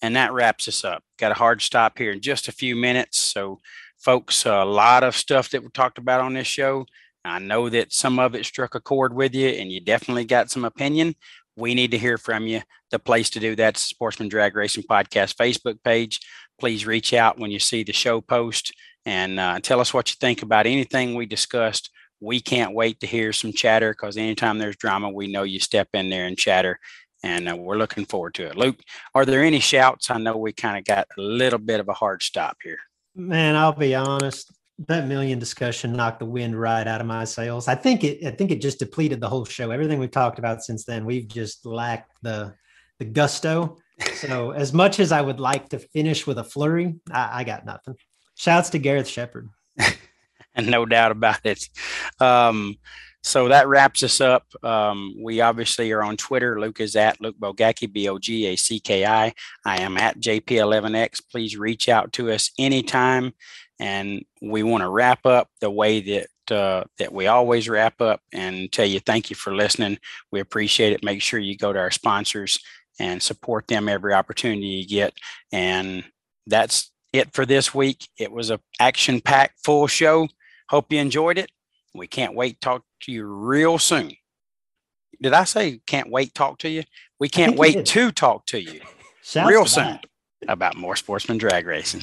And that wraps us up. Got a hard stop here in just a few minutes. So, folks, a lot of stuff that we talked about on this show. I know that some of it struck a chord with you, and you definitely got some opinion. We need to hear from you. The place to do that's Sportsman Drag Racing Podcast Facebook page. Please reach out when you see the show post and uh, tell us what you think about anything we discussed. We can't wait to hear some chatter because anytime there's drama, we know you step in there and chatter, and uh, we're looking forward to it. Luke, are there any shouts? I know we kind of got a little bit of a hard stop here. Man, I'll be honest. That million discussion knocked the wind right out of my sails. I think it. I think it just depleted the whole show. Everything we've talked about since then, we've just lacked the the gusto. So, as much as I would like to finish with a flurry, I, I got nothing. Shouts to Gareth Shepard. and no doubt about it. Um, so that wraps us up. Um, we obviously are on Twitter. Luke is at Luke Bogacki, B O G A C K I. I am at JP11X. Please reach out to us anytime. And we want to wrap up the way that uh, that we always wrap up and tell you thank you for listening. We appreciate it. Make sure you go to our sponsors and support them every opportunity you get. And that's it for this week. It was a action packed full show. Hope you enjoyed it. We can't wait to talk to you real soon. Did I say can't wait talk to you? We can't wait to talk to you Shouts real soon about more sportsman drag racing.